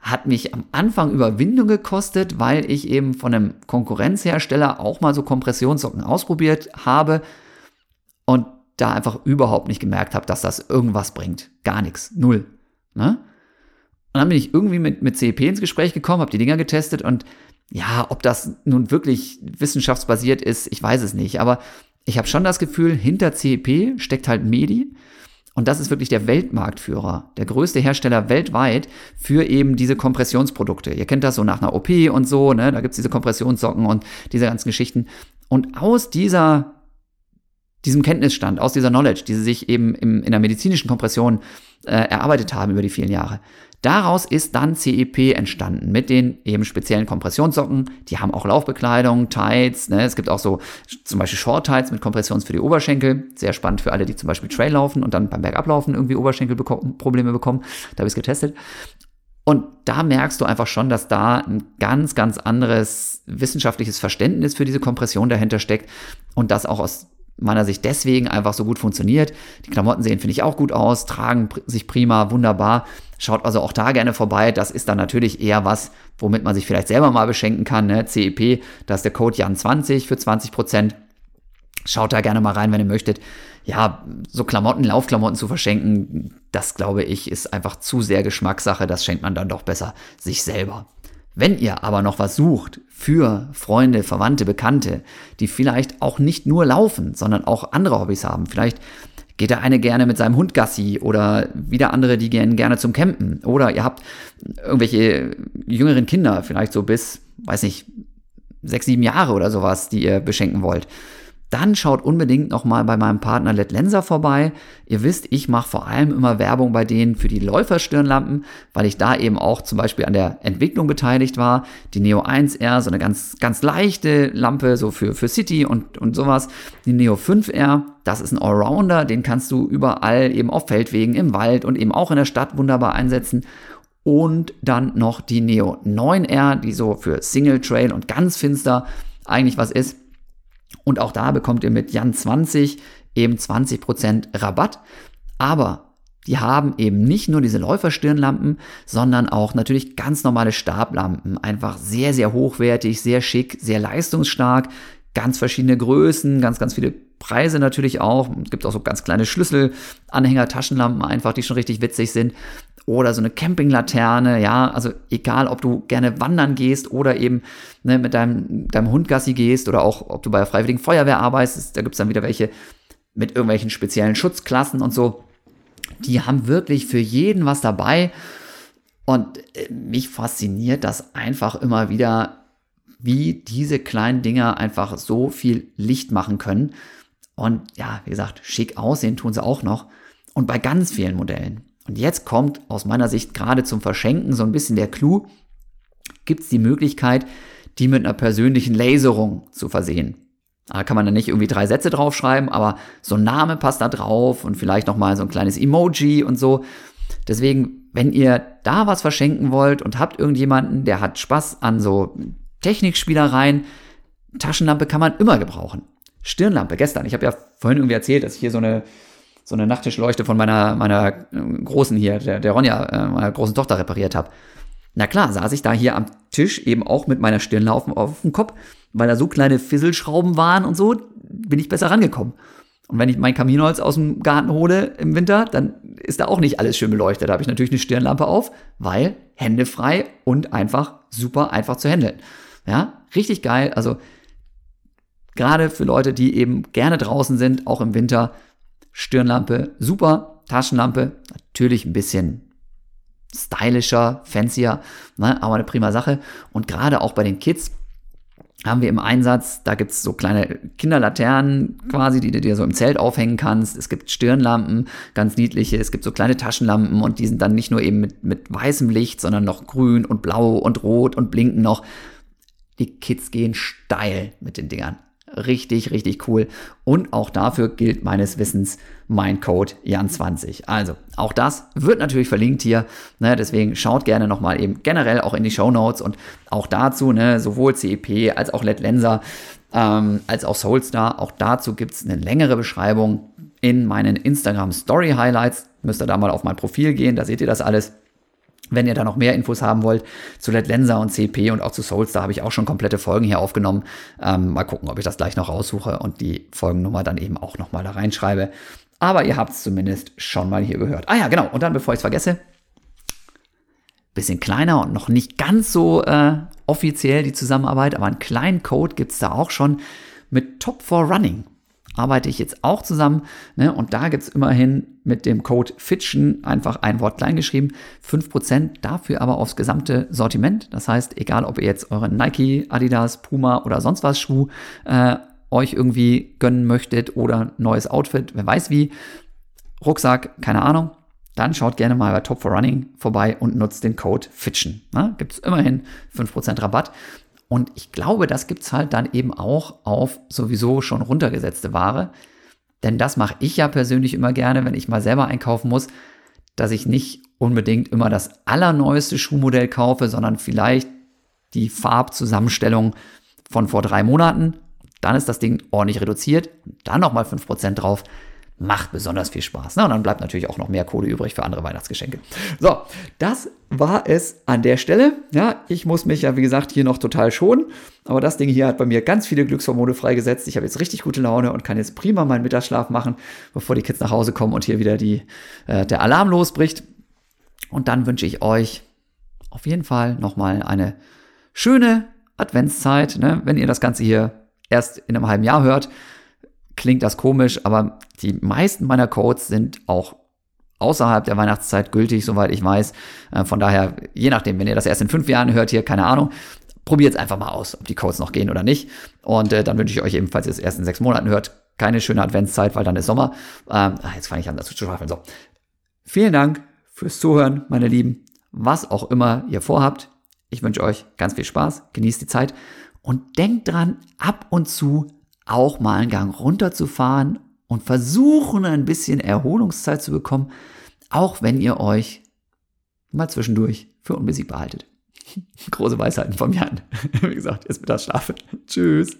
Hat mich am Anfang Überwindung gekostet, weil ich eben von einem Konkurrenzhersteller auch mal so Kompressionssocken ausprobiert habe und da einfach überhaupt nicht gemerkt habe, dass das irgendwas bringt. Gar nichts. Null. Ne? Und dann bin ich irgendwie mit, mit CEP ins Gespräch gekommen, habe die Dinger getestet und ja, ob das nun wirklich wissenschaftsbasiert ist, ich weiß es nicht. Aber ich habe schon das Gefühl, hinter CEP steckt halt Medi. Und das ist wirklich der Weltmarktführer, der größte Hersteller weltweit für eben diese Kompressionsprodukte. Ihr kennt das so nach einer OP und so, ne? da gibt's diese Kompressionssocken und diese ganzen Geschichten. Und aus dieser, diesem Kenntnisstand, aus dieser Knowledge, die sie sich eben im, in der medizinischen Kompression äh, erarbeitet haben über die vielen Jahre, Daraus ist dann CEP entstanden mit den eben speziellen Kompressionssocken. Die haben auch Laufbekleidung, Tights. Ne? Es gibt auch so zum Beispiel Short Tights mit Kompressions für die Oberschenkel. Sehr spannend für alle, die zum Beispiel Trail laufen und dann beim Bergablaufen irgendwie Oberschenkelprobleme bekommen. Da habe ich es getestet. Und da merkst du einfach schon, dass da ein ganz, ganz anderes wissenschaftliches Verständnis für diese Kompression dahinter steckt und das auch aus meiner Sicht deswegen einfach so gut funktioniert. Die Klamotten sehen, finde ich, auch gut aus, tragen sich prima, wunderbar. Schaut also auch da gerne vorbei. Das ist dann natürlich eher was, womit man sich vielleicht selber mal beschenken kann. Ne? CEP, da ist der Code Jan20 für 20%. Schaut da gerne mal rein, wenn ihr möchtet. Ja, so Klamotten, Laufklamotten zu verschenken, das glaube ich, ist einfach zu sehr Geschmackssache. Das schenkt man dann doch besser sich selber. Wenn ihr aber noch was sucht für Freunde, Verwandte, Bekannte, die vielleicht auch nicht nur laufen, sondern auch andere Hobbys haben, vielleicht geht der eine gerne mit seinem Hund Gassi oder wieder andere, die gehen gerne zum Campen oder ihr habt irgendwelche jüngeren Kinder, vielleicht so bis, weiß nicht, sechs, sieben Jahre oder sowas, die ihr beschenken wollt dann schaut unbedingt nochmal bei meinem Partner Let Lenser vorbei. Ihr wisst, ich mache vor allem immer Werbung bei denen für die Läuferstirnlampen, weil ich da eben auch zum Beispiel an der Entwicklung beteiligt war. Die Neo 1R, so eine ganz, ganz leichte Lampe, so für, für City und, und sowas. Die Neo 5R, das ist ein Allrounder, den kannst du überall eben auf Feldwegen, im Wald und eben auch in der Stadt wunderbar einsetzen. Und dann noch die Neo 9R, die so für Single Trail und ganz finster eigentlich was ist. Und auch da bekommt ihr mit Jan 20 eben 20% Rabatt. Aber die haben eben nicht nur diese Läuferstirnlampen, sondern auch natürlich ganz normale Stablampen. Einfach sehr, sehr hochwertig, sehr schick, sehr leistungsstark. Ganz verschiedene Größen, ganz, ganz viele Preise natürlich auch. Es gibt auch so ganz kleine Schlüsselanhänger, Taschenlampen einfach, die schon richtig witzig sind oder so eine Campinglaterne, ja, also egal, ob du gerne wandern gehst oder eben ne, mit deinem, deinem Hund Gassi gehst oder auch, ob du bei der Freiwilligen Feuerwehr arbeitest, da gibt's dann wieder welche mit irgendwelchen speziellen Schutzklassen und so. Die haben wirklich für jeden was dabei und äh, mich fasziniert das einfach immer wieder, wie diese kleinen Dinger einfach so viel Licht machen können. Und ja, wie gesagt, schick aussehen tun sie auch noch. Und bei ganz vielen Modellen. Und jetzt kommt aus meiner Sicht gerade zum Verschenken so ein bisschen der Clou. Gibt es die Möglichkeit, die mit einer persönlichen Laserung zu versehen. Da kann man dann nicht irgendwie drei Sätze draufschreiben, aber so ein Name passt da drauf und vielleicht nochmal so ein kleines Emoji und so. Deswegen, wenn ihr da was verschenken wollt und habt irgendjemanden, der hat Spaß an so Technikspielereien, Taschenlampe kann man immer gebrauchen. Stirnlampe, gestern. Ich habe ja vorhin irgendwie erzählt, dass ich hier so eine, so eine Nachttischleuchte von meiner, meiner äh, großen hier, der, der Ronja, äh, meiner großen Tochter repariert habe. Na klar, saß ich da hier am Tisch eben auch mit meiner Stirnlampe auf dem Kopf, weil da so kleine Fisselschrauben waren und so, bin ich besser rangekommen. Und wenn ich mein Kaminholz aus dem Garten hole im Winter, dann ist da auch nicht alles schön beleuchtet. Da habe ich natürlich eine Stirnlampe auf, weil Hände frei und einfach super einfach zu handeln. Ja, richtig geil. Also gerade für Leute, die eben gerne draußen sind, auch im Winter, Stirnlampe, super, Taschenlampe, natürlich ein bisschen stylischer, fancier, ne, aber eine prima Sache. Und gerade auch bei den Kids haben wir im Einsatz, da gibt's so kleine Kinderlaternen quasi, die du dir so im Zelt aufhängen kannst. Es gibt Stirnlampen, ganz niedliche. Es gibt so kleine Taschenlampen und die sind dann nicht nur eben mit, mit weißem Licht, sondern noch grün und blau und rot und blinken noch. Die Kids gehen steil mit den Dingern. Richtig, richtig cool. Und auch dafür gilt meines Wissens mein Code Jan20. Also, auch das wird natürlich verlinkt hier. Ne, deswegen schaut gerne nochmal eben generell auch in die Show Notes und auch dazu, ne, sowohl CEP als auch Let Lenser, ähm, als auch Soulstar. Auch dazu gibt es eine längere Beschreibung in meinen Instagram Story Highlights. Müsst ihr da mal auf mein Profil gehen, da seht ihr das alles. Wenn ihr da noch mehr Infos haben wollt zu Let Lensa und CP und auch zu Souls, da habe ich auch schon komplette Folgen hier aufgenommen. Ähm, mal gucken, ob ich das gleich noch raussuche und die Folgennummer dann eben auch nochmal da reinschreibe. Aber ihr habt es zumindest schon mal hier gehört. Ah ja, genau. Und dann, bevor ich es vergesse, bisschen kleiner und noch nicht ganz so äh, offiziell die Zusammenarbeit, aber einen kleinen Code gibt es da auch schon mit Top 4 Running arbeite ich jetzt auch zusammen. Ne? Und da gibt es immerhin mit dem Code Fitchen einfach ein Wort klein geschrieben, 5% dafür aber aufs gesamte Sortiment. Das heißt, egal ob ihr jetzt euren Nike, Adidas, Puma oder sonst was Schuh äh, euch irgendwie gönnen möchtet oder neues Outfit, wer weiß wie, Rucksack, keine Ahnung, dann schaut gerne mal bei Top for Running vorbei und nutzt den Code Fitchen. Ne? Gibt es immerhin 5% Rabatt. Und ich glaube, das gibt's halt dann eben auch auf sowieso schon runtergesetzte Ware. Denn das mache ich ja persönlich immer gerne, wenn ich mal selber einkaufen muss, dass ich nicht unbedingt immer das allerneueste Schuhmodell kaufe, sondern vielleicht die Farbzusammenstellung von vor drei Monaten. Dann ist das Ding ordentlich reduziert. Dann nochmal 5% drauf macht besonders viel Spaß. Ne? Und dann bleibt natürlich auch noch mehr Kohle übrig für andere Weihnachtsgeschenke. So, das war es an der Stelle. Ja, ich muss mich ja, wie gesagt, hier noch total schonen. Aber das Ding hier hat bei mir ganz viele Glückshormone freigesetzt. Ich habe jetzt richtig gute Laune und kann jetzt prima meinen Mittagsschlaf machen, bevor die Kids nach Hause kommen und hier wieder die, äh, der Alarm losbricht. Und dann wünsche ich euch auf jeden Fall nochmal eine schöne Adventszeit. Ne? Wenn ihr das Ganze hier erst in einem halben Jahr hört, klingt das komisch, aber die meisten meiner Codes sind auch außerhalb der Weihnachtszeit gültig, soweit ich weiß. Äh, von daher, je nachdem, wenn ihr das erst in fünf Jahren hört, hier, keine Ahnung, probiert es einfach mal aus, ob die Codes noch gehen oder nicht. Und äh, dann wünsche ich euch ebenfalls, ihr es erst in sechs Monaten hört, keine schöne Adventszeit, weil dann ist Sommer. Ähm, ach, jetzt fange ich an, dazu zu schwafeln. So. Vielen Dank fürs Zuhören, meine Lieben. Was auch immer ihr vorhabt. Ich wünsche euch ganz viel Spaß, genießt die Zeit und denkt dran, ab und zu auch mal einen Gang runterzufahren und versuchen ein bisschen Erholungszeit zu bekommen, auch wenn ihr euch mal zwischendurch für unbesiegbar haltet. *laughs* Große Weisheiten von Jan. *laughs* Wie gesagt, jetzt mit das Schlafen. Tschüss.